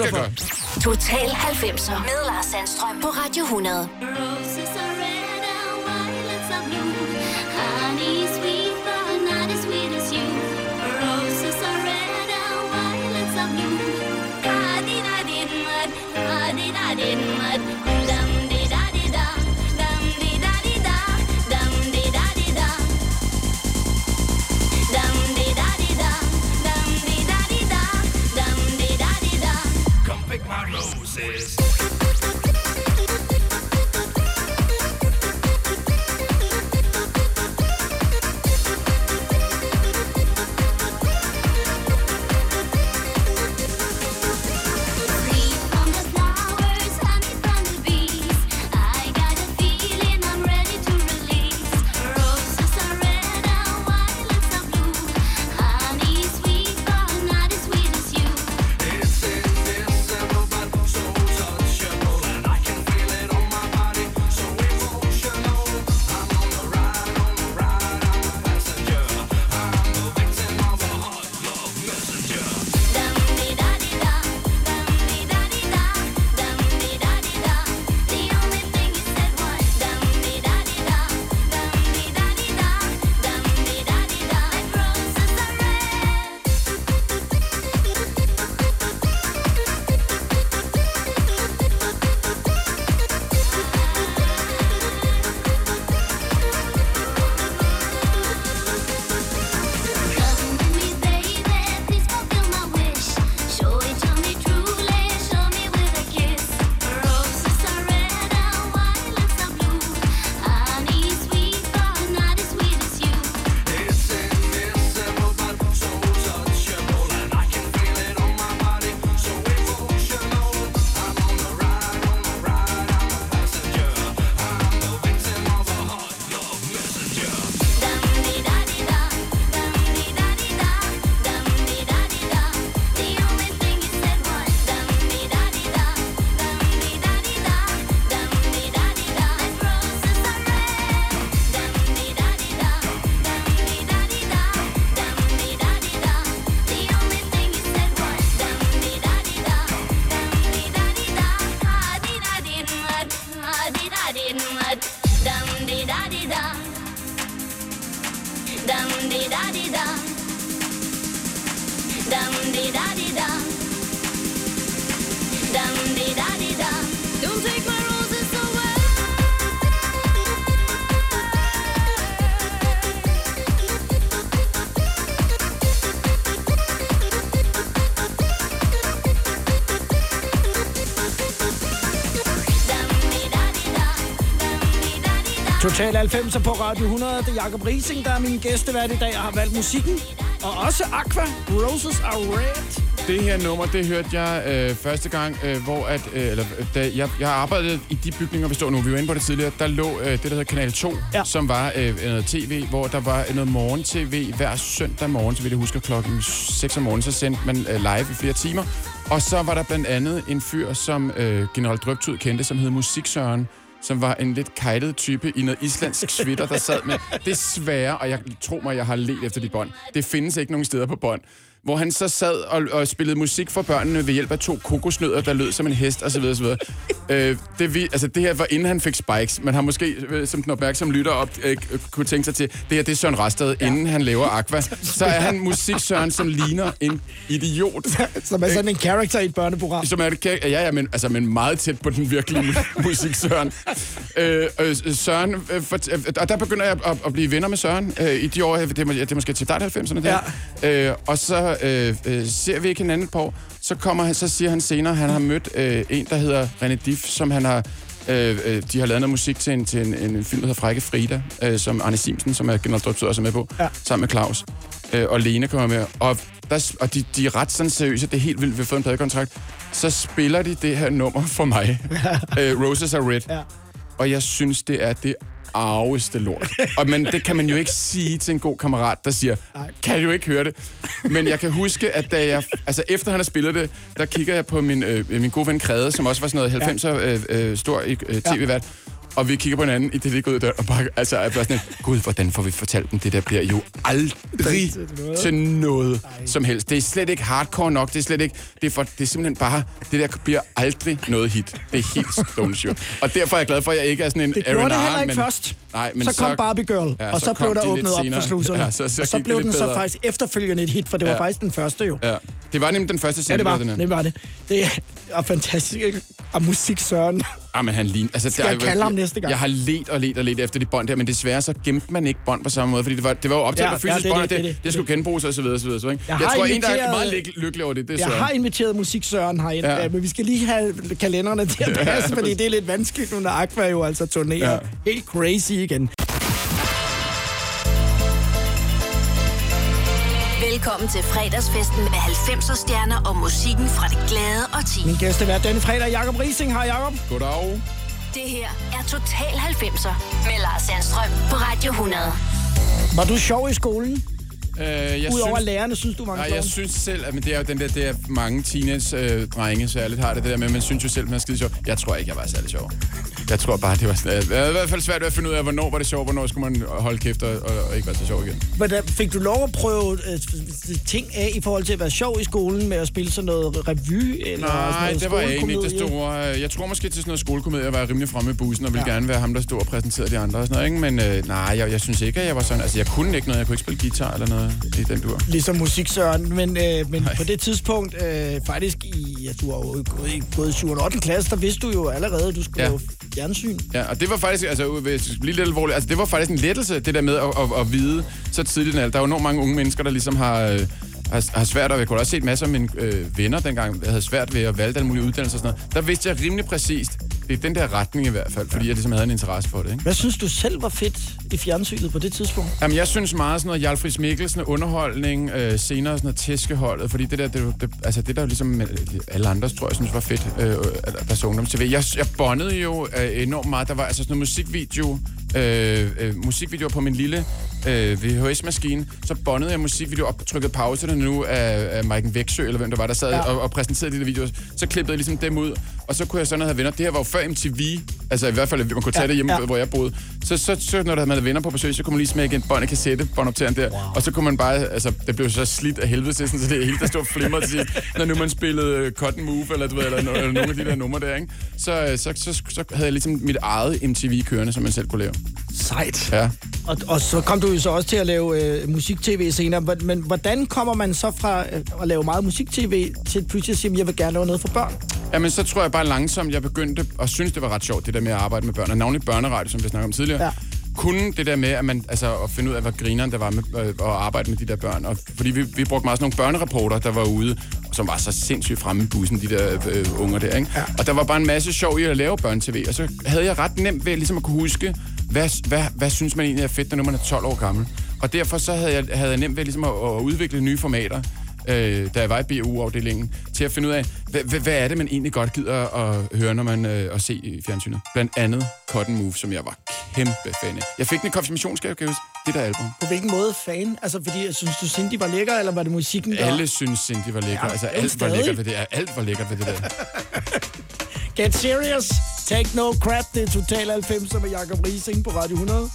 Total 90'er med Lars Sandstrøm på Radio 100. Roses are red and violets are blue. Roses. Total 90 på Radio 100. Det er Jacob Rising, der er min gæstevært i dag og har valgt musikken. Og også Aqua, Roses are Red. det her nummer, det hørte jeg øh, første gang, øh, hvor at, øh, eller, da jeg, jeg arbejdede i de bygninger, vi står nu, vi var inde på det tidligere, der lå øh, det, der hedder Kanal 2, ja. som var øh, noget tv, hvor der var noget morgen-tv hver søndag morgen, så vidt jeg husker, klokken 6 om morgenen, så sendte man øh, live i flere timer. Og så var der blandt andet en fyr, som øh, General Drøbtud kendte, som hed Musiksøren, som var en lidt kajtet type i noget islandsk svitter, der sad med desværre, og jeg tror mig, jeg har let efter de bånd. Det findes ikke nogen steder på bånd. Hvor han så sad og, og spillede musik for børnene ved hjælp af to kokosnødder, der lød som en hest osv. osv. [LAUGHS] øh, det, vi, altså, det her var inden han fik spikes. Man har måske, øh, som den opmærksomme lytter op, øh, kunne tænke sig til, det her det er Søren Rasted, ja. inden han laver Aqua. [LAUGHS] Så er han musiksøren, som ligner en idiot. [LAUGHS] Som er sådan en character i et børneprogram. Som er ja, ja, men, altså, men meget tæt på den virkelige mu- musik, Søren. Øh, øh, Søren, øh, for, øh, og der begynder jeg at, at blive venner med Søren øh, i de år, det det er måske til start 90'erne der. Ja. Øh, og så øh, øh, ser vi ikke hinanden et par år. Så, kommer han, så siger han senere, at han har mødt øh, en, der hedder René Diff, som han har Øh, øh, de har lavet noget musik til en, til en, en film, der hedder Frække Frida, øh, som Arne Simsen, som er generaldirektør, også er med på, ja. sammen med Claus. Øh, og Lene kommer med. Og, der, og de, de er ret sådan seriøse, det er helt vildt, vi har fået en pladekontrakt. Så spiller de det her nummer for mig. [LAUGHS] øh, Roses are Red. Ja. Og jeg synes, det er det arveste lort. Og men det kan man jo ikke sige til en god kammerat, der siger, kan du ikke høre det? Men jeg kan huske, at da jeg, altså efter han har spillet det, der kigger jeg på min, øh, min gode ven Krede, som også var sådan noget 90'er øh, øh, stor i øh, tv-vært. Og vi kigger på hinanden i det, det går ud af døren, og bare, altså, er bare sådan, gud, hvordan får vi fortalt dem? Det der bliver jo aldrig til noget som helst. Det er slet ikke hardcore nok, det er slet ikke, det er, for, det er simpelthen bare, det der bliver aldrig noget hit. Det er helt stone sure. Og derfor er jeg glad for, at jeg ikke er sådan en Det gjorde det R&R, heller ikke men- først. Nej, men så kom Barbie Girl, Ja, og så, så blev der åbnet op for sluserne. Ja, så- så og så det blev den så bedre. faktisk efterfølgende et hit, for det var Ja. faktisk den første jo. Ja. Det var nemlig den første Ja, single, det var, det var det. Det er fantastisk. ikke? Og musik Søren. Ah, men han ligner... Altså, Skal der- jeg kalde ham næste gang? Jeg har let og let og let efter de bånd der, men desværre så gemte man ikke bånd på samme måde, fordi det var, det var jo optaget Ja, ja, på fysisk ja, det bånd, det, det, det det, det. skulle genbruges og så videre, og så videre. Så, ikke? Jeg Jeg, tror, en, der er meget lyk- lykkelig over det, det er Jeg Søren. har inviteret musik Søren herind, Ja. ja. men vi skal lige have kalenderne til at [LAUGHS] passe, fordi det er lidt vanskeligt nu, når Aqua jo altså turnerer Ja. helt crazy igen. Velkommen til fredagsfesten med 90'er stjerner og musikken fra det glade og ti. Min gæst er hver denne fredag, Jakob Rising. Hej Jakob. Goddag. Det her er Total 90'er med Lars Sandstrøm på Radio 100. Var du sjov i skolen? Øh, jeg Udover lærerne, synes du, en Nej, jeg synes selv, at men det er jo den der, det er mange teenage-drenge særligt har det, det der med, man synes jo selv, man er skide sjov. Jeg tror ikke, jeg var særlig sjov. Jeg tror bare, det var sådan, det var i hvert fald svært at finde ud af, hvornår var det sjovt, hvornår skulle man holde kæft og, og, ikke være så sjov igen. Hvordan, fik du lov at prøve øh, ting af i forhold til at være sjov i skolen med at spille sådan noget revy? Eller sådan Nej, noget det var jeg egentlig ikke det store. Jeg tror måske til sådan noget skolekomedie, jeg var rimelig fremme i bussen, og ville ja. gerne være ham, der stod og præsenterede de andre og sådan noget, ikke? Men øh, nej, jeg, jeg, synes ikke, at jeg var sådan... Altså, jeg kunne ikke noget. Jeg kunne ikke spille guitar eller noget i den dur. Ligesom musik, Søren. Men, øh, men på det tidspunkt, øh, faktisk i... Ja, du har jo gået i, gået i 7. og 8. klasse, der vidste du jo allerede, at du skulle Ja. lave fjernsyn. Ja, og det var faktisk, altså hvis skal blive lidt alvorligt, altså det var faktisk en lettelse, det der med at, at, at vide så tidligt. Der er jo enormt mange unge mennesker, der ligesom har, øh, har, har svært, og jeg kunne også se masser af mine øh, venner dengang, jeg havde svært ved at valge alle mulige uddannelser og sådan noget. Der vidste jeg rimelig præcist, det er den der retning i hvert fald, fordi jeg ligesom havde en interesse for det. Ikke? Hvad synes du selv var fedt i fjernsynet på det tidspunkt? Jamen, jeg synes meget sådan noget Jalfris Mikkelsen, underholdning, øh, senere sådan noget tæskeholdet, fordi det der, det, det, altså det der ligesom øh, alle andre, tror jeg, synes var fedt, øh, at der så ungdoms-tv. Jeg, jeg bondede jo øh, enormt meget, der var altså sådan noget musikvideo, øh, øh, musikvideoer på min lille øh, VHS-maskine, så bondede jeg musikvideoer op, trykkede pause der nu af, af Mike Væksø, eller hvem der var, der sad ja. og, og præsenterede de der videoer. Så klippede jeg ligesom dem ud, og så kunne jeg sådan have venner. Det her var jo før MTV, altså i hvert fald, at man kunne tage Ja, det hjemme, ja. hvor jeg boede. Så, så, så når der havde venner på besøg, så kunne man lige smække en bånd af kassette, båndoptageren der, wow. og så kunne man bare, altså det blev så slidt af helvede til, sådan, så det hele der stod flimmer til når nu man spillede øh, Cotton Move, eller du ved, eller, no, eller nogle af de der numre der, ikke? Så, øh, så, så, så, havde jeg ligesom mit eget MTV kørende, som man selv kunne lave. Sejt. Ja. Og, og så kom du jo så også til at lave øh, musik-tv senere. Hvor- Men hvordan kommer man så fra øh, at lave meget musik-tv til pludselig at sige, at jeg vil gerne lave noget for børn? Jamen, så tror jeg bare langsomt, jeg begyndte at synes, det var ret sjovt, det der med at arbejde med børn, og navnlig børneradio, som vi snakkede om tidligere. Ja. Kunne det der med, at, man, altså, at finde ud af, hvad grineren der var med øh, at arbejde med de der børn. Og, fordi vi, vi brugte meget sådan nogle børnereporter, der var ude, som var så sindssygt fremme i bussen, de der øh, unger der. Ikke? Ja. Og der var bare en masse sjov i at lave børn-tv. Og så havde jeg ret nemt ved ligesom at kunne huske, hvad, hvad, hvad synes man egentlig er fedt, når man er 12 år gammel. Og derfor så havde jeg, havde jeg nemt ved ligesom at, at udvikle nye formater. øh, da jeg var i BU-afdelingen, til at finde ud af, hvad, hvad, hvad er det, man egentlig godt gider at høre, når man øh, at se i fjernsynet. Blandt andet Cotton Move, som jeg var kæmpe fan af. Jeg fik den i konfirmationsgave, kan. Det der album. På hvilken måde fan? Altså, fordi jeg synes, du Cindy var lækker, eller var det musikken, der... Alle synes, Cindy var lækker. Ja, altså, alt var lækkert ved det. Alt var lækkert ved det der. [LAUGHS] Get serious. Take no crap. Det er Total 90 med Jacob Rising på Radio 100.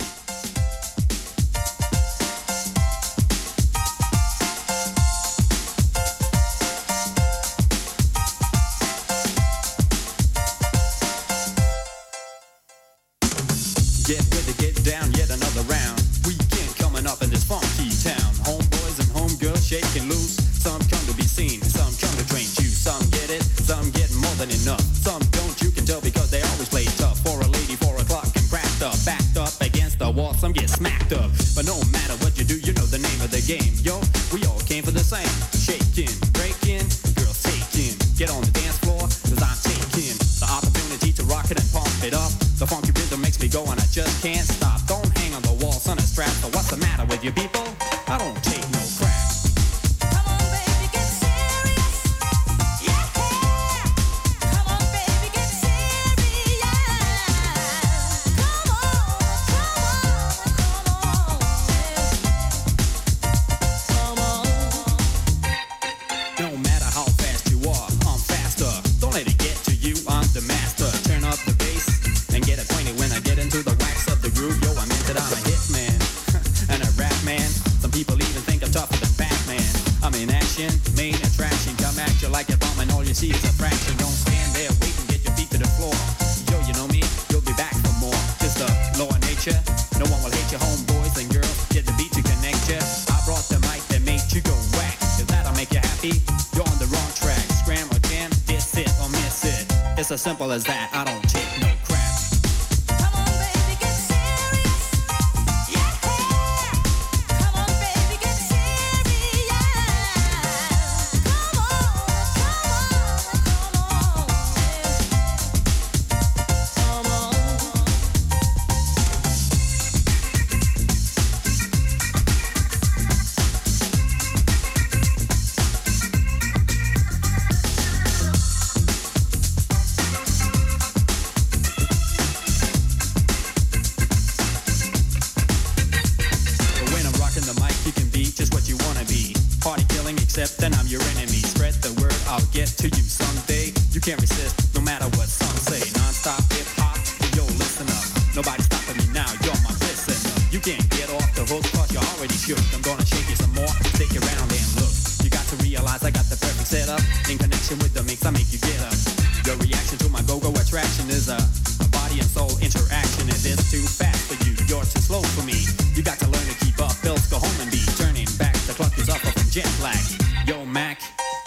Get can't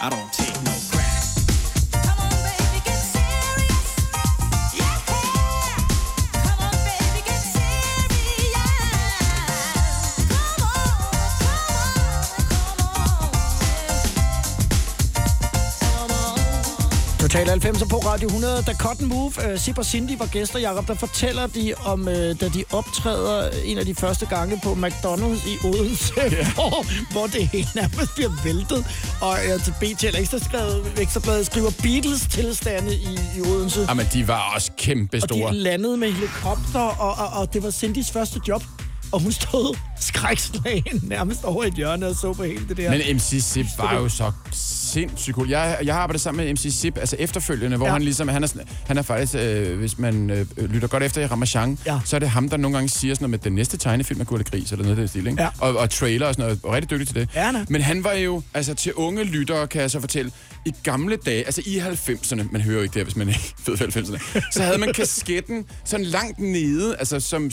I don't take no Total 90 på Radio 100. Da Cotton Move, uh, Sip og Cindy var gæster, Jacob, der fortæller de om, uh, da de optræder en af de første gange på McDonald's i Odense, yeah. [LAUGHS] hvor, hvor det hele nærmest bliver væltet. Og uh, til BT eller Ekstrabladet, skriver Beatles tilstande i, i Odense. Jamen, de var også kæmpe Og store. de landede med helikopter, og, og, og det var Cindys første job. Og hun stod skrækslagen nærmest over et hjørne og så på hele det der. Men MC Zip var jo så sindssygt cool. Jeg, jeg har arbejdet sammen med MC Zip, altså efterfølgende, hvor Ja. han ligesom, han er, sådan- han er faktisk, øh, hvis man øh, lytter godt efter i Ramachan, Ja. så er det ham, der nogle gange siger sådan noget med den næste tegnefilm af Gurte Gris, eller noget af den stil, ikke? Ja. Og, og trailer og sådan noget, og rigtig dygtig til det. Ja, han er. Men han var jo, altså til unge lyttere, kan jeg så fortælle, i gamle dage, altså i 90'erne, man hører jo ikke det her, hvis man ikke ved hvad 90'erne, så havde man kasketten sådan langt nede, altså som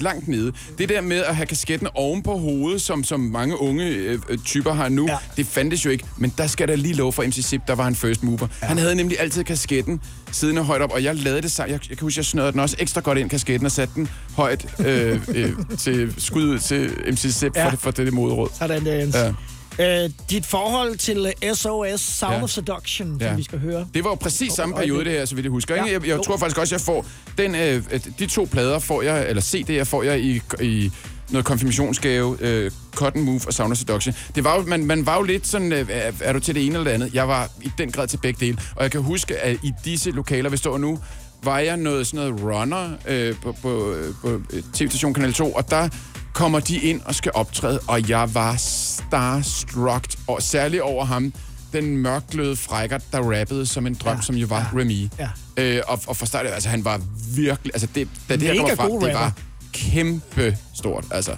langt nede. Det der med at have kasketten oven på hovedet, som, som mange unge øh, typer har nu, ja. det fandtes jo ikke. Men der skal der lige lov for MC Zip, der var han first mover. Ja. Han havde nemlig altid kasketten siddende højt op, og jeg lavede det sammen. Jeg, jeg kan huske, jeg snørede den også ekstra godt ind, kasketten, og satte den højt øh, øh, til skud ud til MC Zip Ja. for, for det moderråd. Sådan der, Jens. Ja. Øh, dit forhold til SOS, Sound Ja. of Seduction, Ja. som vi skal høre. Det var jo præcis samme periode, det her, så vidt jeg husker. Ikke? Ja. Jeg, jeg Jo. tror faktisk også, jeg får den, øh, de to plader får jeg, eller CD'er får jeg i, i noget konfirmationsgave, øh, Cotton Move og Sound of Seduction. Det var jo, man, man var jo lidt sådan, øh, er, er du til det ene eller det andet? Jeg var i den grad til begge dele. Og jeg kan huske, at i disse lokaler, vi står nu, var jeg noget sådan noget runner øh, på, på, øh, på øh, TV-station Kanal 2, og der kommer de ind og skal optræde, og jeg var starstruck, og særligt over ham, den mørkløde frækker, der rappede som en drøm, ja, som jo var ja, Remy. ja. Øh, og, og for start, altså han var virkelig, altså det, da det her Mega kommer frem, det rapper. var kæmpe stort, altså.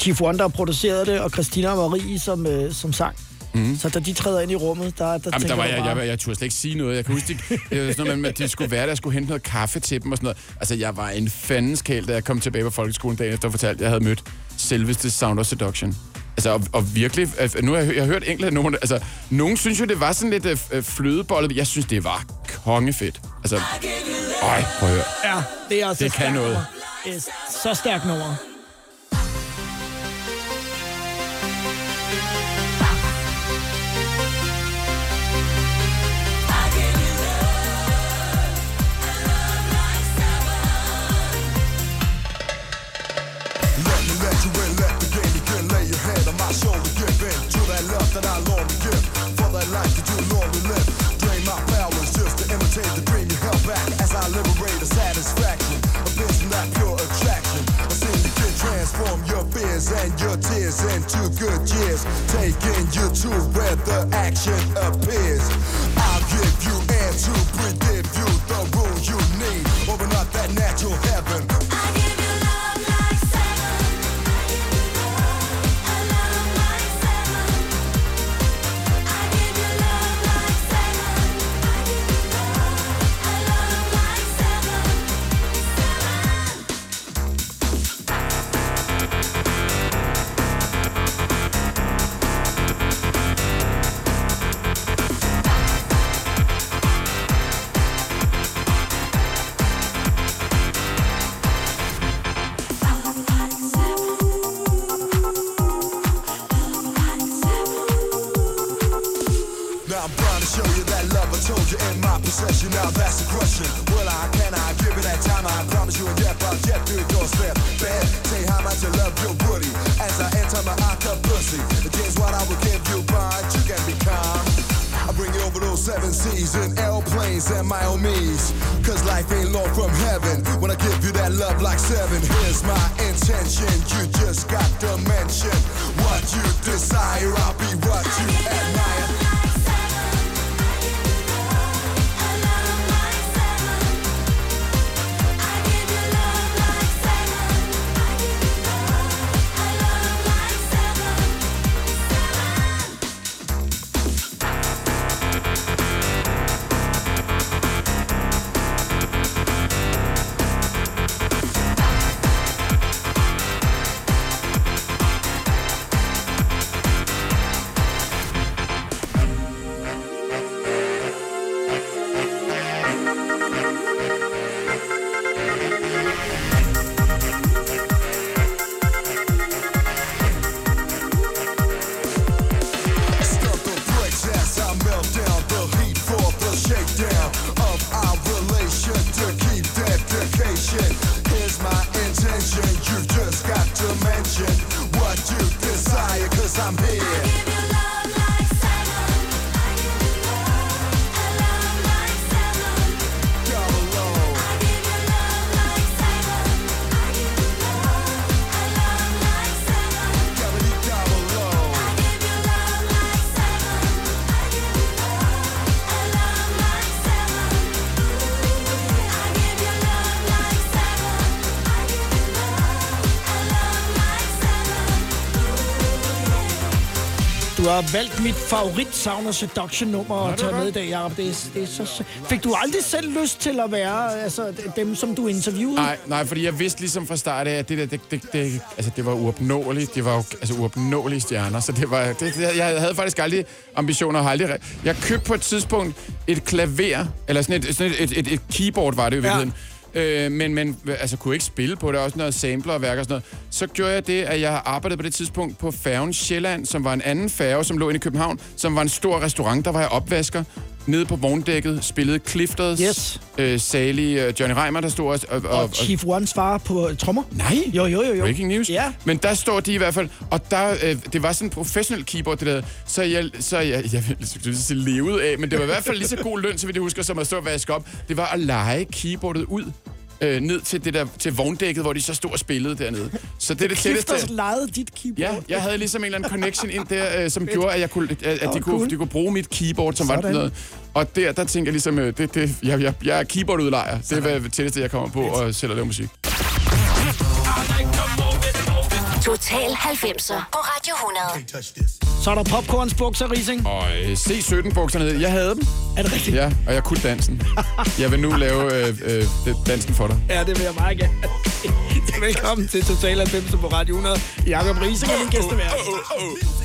Chief Wonder producerede det, og Christina Marie som, øh, som sang. Mhm. Så da de træder ind i rummet, der, der Jamen, der tænker var du jeg, bare, jeg, jeg, jeg turde slet ikke sige noget. Jeg kan huske, de, det var sådan noget med, at de skulle være der, skulle hente noget kaffe til dem og sådan noget. Altså, jeg var en fandenskæl, da jeg kom tilbage på folkeskolen dagen efter og fortalte, at jeg havde mødt selveste Sound of Seduction. Altså, og, og virkelig, øh, nu har jeg, jeg har hørt enkelte numre, altså, nogen synes jo, det var sådan lidt øh, øh, flødebollet. Jeg synes, det var kongefedt. Altså, øj, prøv at høre. Ja, det er altså Det kan noget. Det så stærkt nummer. Imitate the dream you held back. As I liberate a satisfaction, a vision that pure attraction. I seem to can transform your fears and your tears into good years. Taking you to where the action appears. I'll give you air to breathe, har valgt mit favorit Sound Seduction nummer at tage med i dag, Jacob. Det er, det er så... Fik du aldrig selv lyst til at være altså, dem, som du interviewede? Nej, nej, fordi jeg vidste ligesom fra start af, at det der, det, det, det, altså, det var uopnåeligt. Det var jo altså, uopnåelige stjerner, så det var, det, jeg havde faktisk aldrig ambitioner. har Aldrig, jeg købte på et tidspunkt et klaver, eller sådan et, sådan et, et, et, et keyboard var det i virkeligheden. Øh, men, men altså, kunne ikke spille på det, også noget sampler og værk og sådan noget. Så gjorde jeg det, at jeg arbejdede på det tidspunkt på færgen Sjælland, som var en anden færge, som lå inde i København, som var en stor restaurant, der var jeg opvasker nede på vogndækket spillede Clifters, Yes. øh, Sally, øh, Johnny Reimer, der stod også. Og, Og Chief Ones far på trommer. Nej. Jo, jo, jo. jo. Breaking news. Ja. Men der står de i hvert fald, og der, øh, det var sådan en professionel keyboard, det der, så jeg, så jeg, [LAUGHS] jeg skulle sige leve af, men det var i hvert fald lige så god løn, så vidt jeg husker, som at stå og vaske op. Det var at lege keyboardet ud øh, ned til det der til vogndækket, hvor de så stod og spillede dernede. Så det er det tætteste. Clifters lejede dit keyboard. Ja, jeg havde ligesom en eller anden connection ind der, øh, som gjorde, at, jeg kunne, at, at de, kunne, de kunne bruge mit keyboard, som var Sådan. noget. Og der, der tænker jeg ligesom, øh, det, det, jeg, jeg, jeg er keyboardudlejer. Det er det tætteste, jeg kommer på og selv at lave musik. Total 90'er på Radio 100. Så er der popcornsbukser, Rising. Og øh, C17-bukserne, jeg havde dem. Er det rigtigt? Ja, og jeg kunne dansen. [LAUGHS] Jeg vil nu lave øh, øh, dansen for dig. Ja, det vil jeg meget gerne. [LAUGHS] Velkommen til Total 90 på Radio 100. Jakob Rising er min gæstevært. so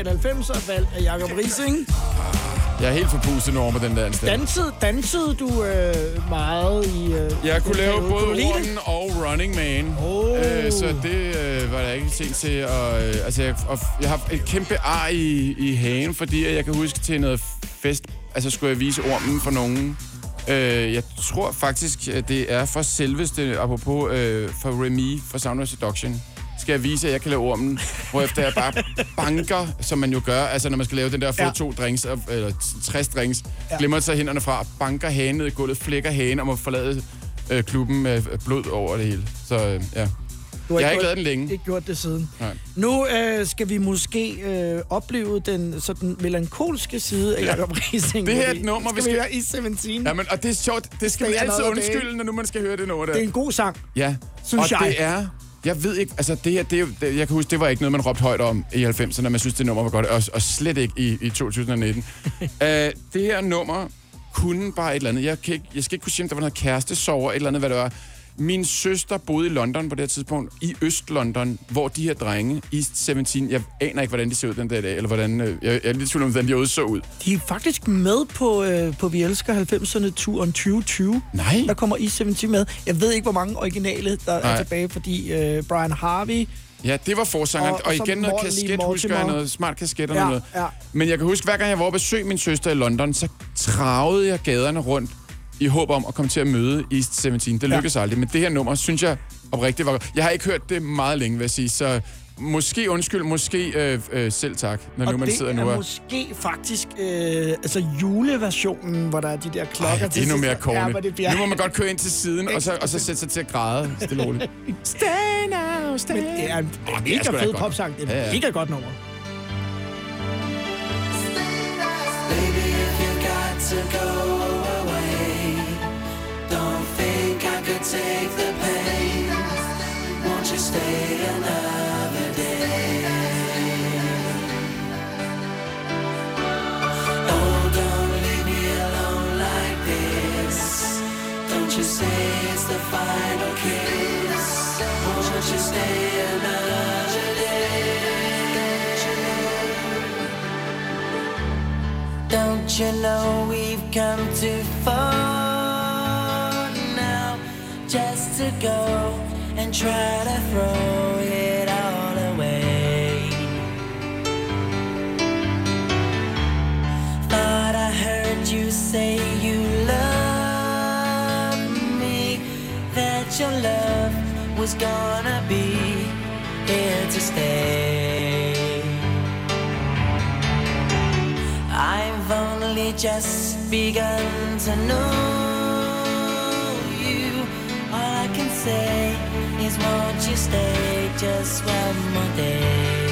i Total 90'er, valgt af Jakob Rising. Jeg er helt forpustet nu over med den der. Dansede, dansede du øh, meget i... Øh, Jeg kunne lave periode? både? Warden og Running Man. Oh. Øh, så det øh, var der ikke sent til. Og, øh, altså, jeg, og jeg har et kæmpe ar i, i hagen, fordi jeg kan huske til noget fest, altså skulle jeg vise ormen for nogen. Øh, jeg tror faktisk, at det er for selveste, apropos øh, for Remy fra Sound of Seduction. Skal jeg vise, at jeg kan lave ormen, hvorefter jeg bare banker, som man jo gør, altså når man skal lave den der få Ja. to drinks, eller 60 drinks, glemmer sig hænderne fra, banker hagen ned i gulvet, flækker hagen og må forlade øh, klubben med blod over det hele. Så øh, ja. Du har Jeg har ikke lavet den længe. Ikke gjort det siden. Nej. Nu øh, skal vi måske øh, opleve den sådan melankolske side af Ja. Jacob Rising. Det her er et nummer, skal vi vi skal- være i 17. Jamen, og det er sjovt. Det skal Stay altid another undskylde, når nu man skal høre det nummer der. Det er en god sang. Ja, Synes og jeg. det er... Jeg ved ikke, altså det her, det det, jeg kan huske, det var ikke noget, man råbte højt om i 90'erne, når man synes, det nummer var godt, og, og slet ikke i, i 2019. uh, [LAUGHS] det her nummer kunne bare et eller andet. Jeg, kan ikke, jeg skal ikke kunne sige, om der var noget kærestesover, et eller andet, hvad det var. Min søster boede i London på det her tidspunkt, i Øst-London, hvor de her drenge, East 17, jeg aner ikke, hvordan de ser ud den der dag, eller hvordan, øh, jeg, jeg er lidt i tvivl om, hvordan de så ud. De er faktisk med på, øh, på Vi Elsker 90'erne-turen 2020. Nej. Der kommer E17 med. Jeg ved ikke, hvor mange originale, der Nej. er tilbage, fordi øh, Brian Harvey... Ja, det var forsangeren. Og- Og, og igen noget Morley kasket, husker jeg noget smart kasket og Ja, noget. ja. Men jeg kan huske, hver gang jeg var og besøge min søster i London, så travede jeg gaderne rundt i håb om at komme til at møde East 17. Det lykkedes ja. aldrig, men det her nummer, synes jeg oprigtigt var godt. Jeg har ikke hørt det meget længe, vil jeg sige, så måske undskyld, måske øh, øh, selv tak, når og nu man det sidder er nu og... måske faktisk øh, altså juleversionen, hvor der er de der klokker Ej, til endnu mere sidst. Ja, det bliver... Nu må man godt køre ind til siden, og så, og så sætte sig til at græde stille roligt. Stay now, stay Men det er en det er mega fed godt. popsang. Det er Ja, et ja. mega godt nummer. Baby, if you got to go could take the pain. Won't you stay another day? Oh, don't leave me alone like this. Don't you say it's the final kiss. Won't you stay another day? Don't you know we've come too far just to go and try to throw it all away? Thought I heard you say you love me, that your love was gonna be here to stay. I've only just begun to know say is, won't you stay just one more day?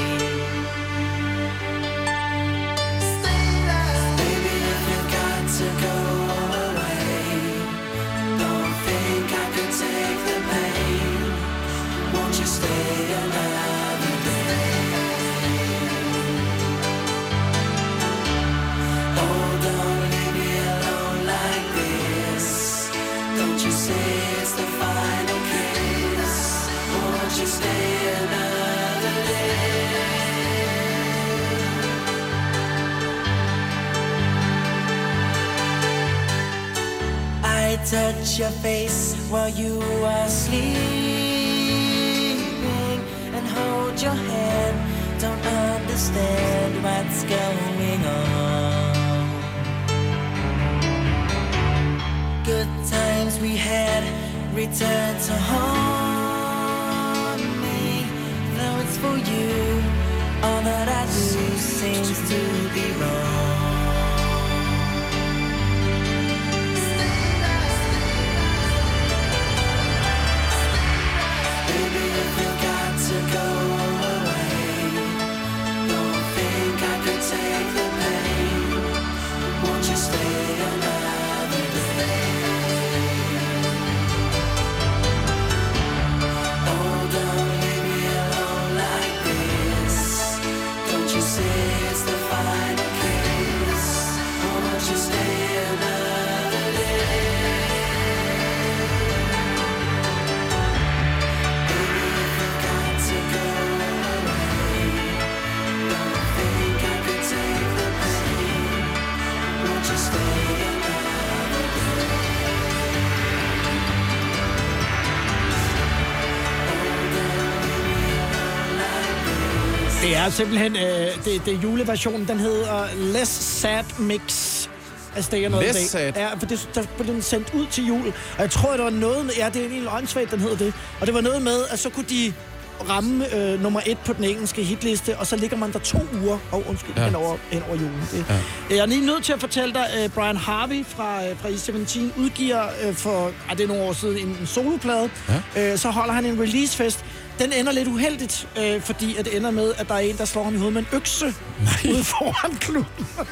Baby, if you got to go away, don't think I take the pain. Won't you stay your face while you are sleeping and hold your hand. Don't understand what's going on. Good times we had return to haunt er simpelthen, øh, det, det er juleversionen, den hedder Less Sad Mix. Altså, det er noget Less Sad? Ja, for det, der blev den sendt ud til jul. Og jeg tror, der var noget med, ja, det er egentlig åndssvagt, den hedder det. Og det var noget med, at så kunne de ramme øh, nummer et på den engelske hitliste, og så ligger man der to uger, og oh, undskyld, Ja. hen, over, hen over julen. Det. Ja. Jeg er lige nødt til at fortælle dig, at Brian Harvey fra, øh, fra E17 udgiver øh, for, ah, det er nogle år siden, en, en soloplade. Ja. Øh, så holder han en releasefest. Den ender lidt uheldigt, øh, fordi at det ender med, at der er en, der slår ham i hovedet med en økse Nej. ude foran klubben. [LAUGHS]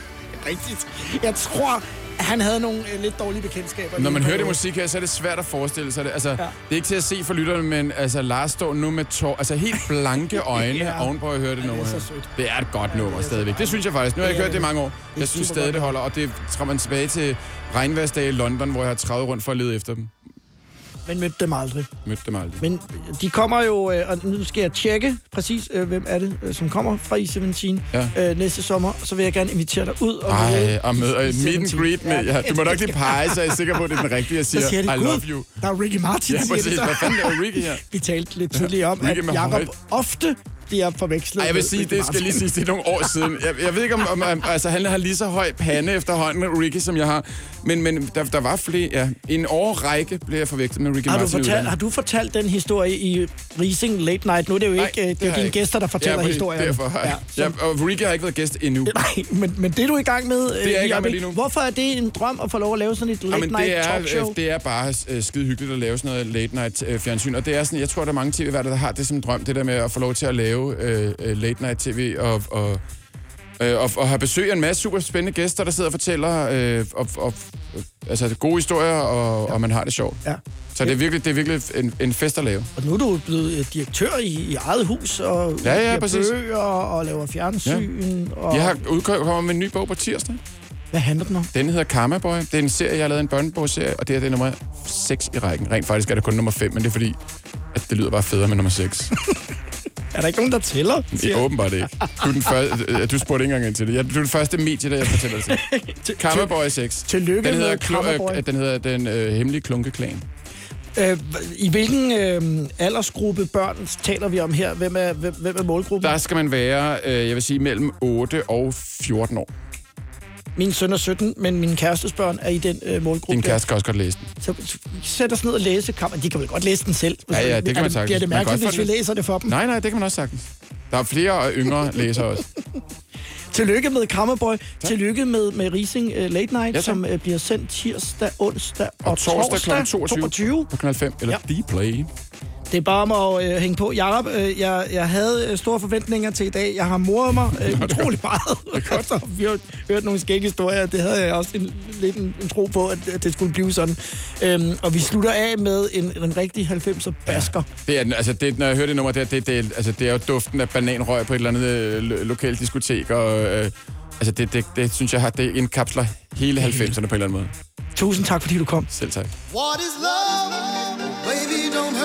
Rigtigt. Jeg tror, at han havde nogle øh, lidt dårlige bekendtskaber. Når man hører det musik her, så er det svært at forestille sig det. Altså, ja. Ja. det er ikke til at se for lytterne, men altså, Lars står nu med tår, altså helt blanke [LAUGHS] øjne ja. Ja. ovenpå at høre det nummer så her. sødt. Det er et godt nummer stadigvæk. Det synes jeg faktisk. Nu har jeg Det er hørt det i det. mange år. er Jeg synes stadig, det holder. Og det træder man tilbage til regnværsdage i London, hvor jeg har trædet rundt for at lede efter dem. Men mødte dem aldrig. Mødte dem aldrig. Men de kommer jo, øh, og nu skal jeg tjekke præcis, øh, hvem er det, øh, som kommer fra E17 Ja. øh, næste sommer. Så vil jeg gerne invitere dig ud og Ej, og og E17. meet and greet med... Ja, du må nok lige pege, så jeg er sikker på, at det er den rigtige, jeg Så siger. siger de, I "Gud, love you. Der er Ricky Martin, Ja, siger præcis. Hvad fanden laver Ricky her? Vi talte lidt tidligere om, Ricky at Jacob ofte bliver forvekslet Ej, jeg vil sige, det skal lige sige, det er nogle år siden. Jeg, jeg ved ikke, om, om, om altså, han har lige så høj pande efterhånden, Ricky, som jeg har. Men, men der, der var flere, ja. En årrække blev jeg forvekslet med Ricky Har du, Martin. i fortalt, har du fortalt den historie i Rising Late Night? Nu er det jo ikke Nej, det, det er har dine ikke. gæster, der fortæller ja, historien. Derfor har jeg. Ja, Ja, og Ricky har ikke været gæst endnu. Nej, men, men det er du i gang med. er jeg i gang med lige nu. Hvorfor er det en drøm at få lov at lave sådan et late Jamen, night det, er, talkshow? øh, det er bare øh, skide hyggeligt at lave sådan noget late night øh, fjernsyn. Og det er sådan, jeg tror, der er mange tv-værter, der har det som drøm, det der med at få lov til at lave øh, øh, late night tv og, og, øh, og, og have besøg af en masse super spændende gæster, der sidder og fortæller øh, og, og, øh, altså, gode historier, og, ja. og man har det sjovt. Ja. Så det er virkelig, det er virkelig en, en fest at lave. Og nu er du blevet øh, direktør i, i eget hus, og Ja, ja, præcis. bøger, og laver fjernsyn. Ja. Og... Jeg har udkommet med en ny bog på tirsdag. Hvad handler den om? Den hedder Karma Boy. Det er en serie, jeg har lavet en børnebogsserie, og det er det er nummer 6 i rækken. Rent faktisk er det kun nummer 5, men det er fordi, at det lyder bare federe med nummer 6. [LAUGHS] Er der ikke nogen, der tæller? Det er åbenbart ikke. Du, er den første, øh, du spurgte ikke engang ind til det. Jeg, du er den første medie, der jeg fortæller det til. Karma Boy 6. Tillykke den hedder, med øh, Den hedder Den øh, Hemmelige Klunkeklan. Øh, I hvilken øh, aldersgruppe børn taler vi om her? Hvem er, hvem, hvem er målgruppen? Der skal man være, øh, jeg vil sige, mellem 8 og 14 år. Min søn er 17, men min kærestes børn er i den øh, målgruppe. Din kæreste kan også godt læse den. Så sæt os ned og læse kammer. De kan vel godt læse den selv. Ja, ja, det kan Er man sagtens. Bliver det mærkeligt, hvis vi læser det for dem? Nej, nej, det kan man også sagtens. Der er flere yngre [LAUGHS] læsere også. Tillykke med Kammerboy. Tillykke med, med Rising uh, Late Night, Ja, tak. som uh, bliver sendt tirsdag, onsdag og, Og torsdag kl. 22, 22. på kanal 5, eller ja. Dplay. Det er bare om at øh, hænge på. Jacob, øh, jeg, jeg havde øh, store forventninger til i dag. Jeg har moret mig øh, [LAUGHS] utrolig meget. [LAUGHS] Så vi har hørt nogle skægge historier. Det havde jeg også en, lidt en, en tro på, at, at det skulle blive sådan. Øhm, og vi slutter af med en, en rigtig 90'er basker. Det er, den- altså, det, når jeg hører det nummer der, det, det, altså, det er jo duften af bananrøg på et eller andet øh, lo- lokalt diskotek, og øh, altså, det, det, det, synes jeg har, det indkapsler hele 90'erne på en eller anden måde. Tusind tak, fordi du kom. Selv tak. What is love? Baby. Don't hurt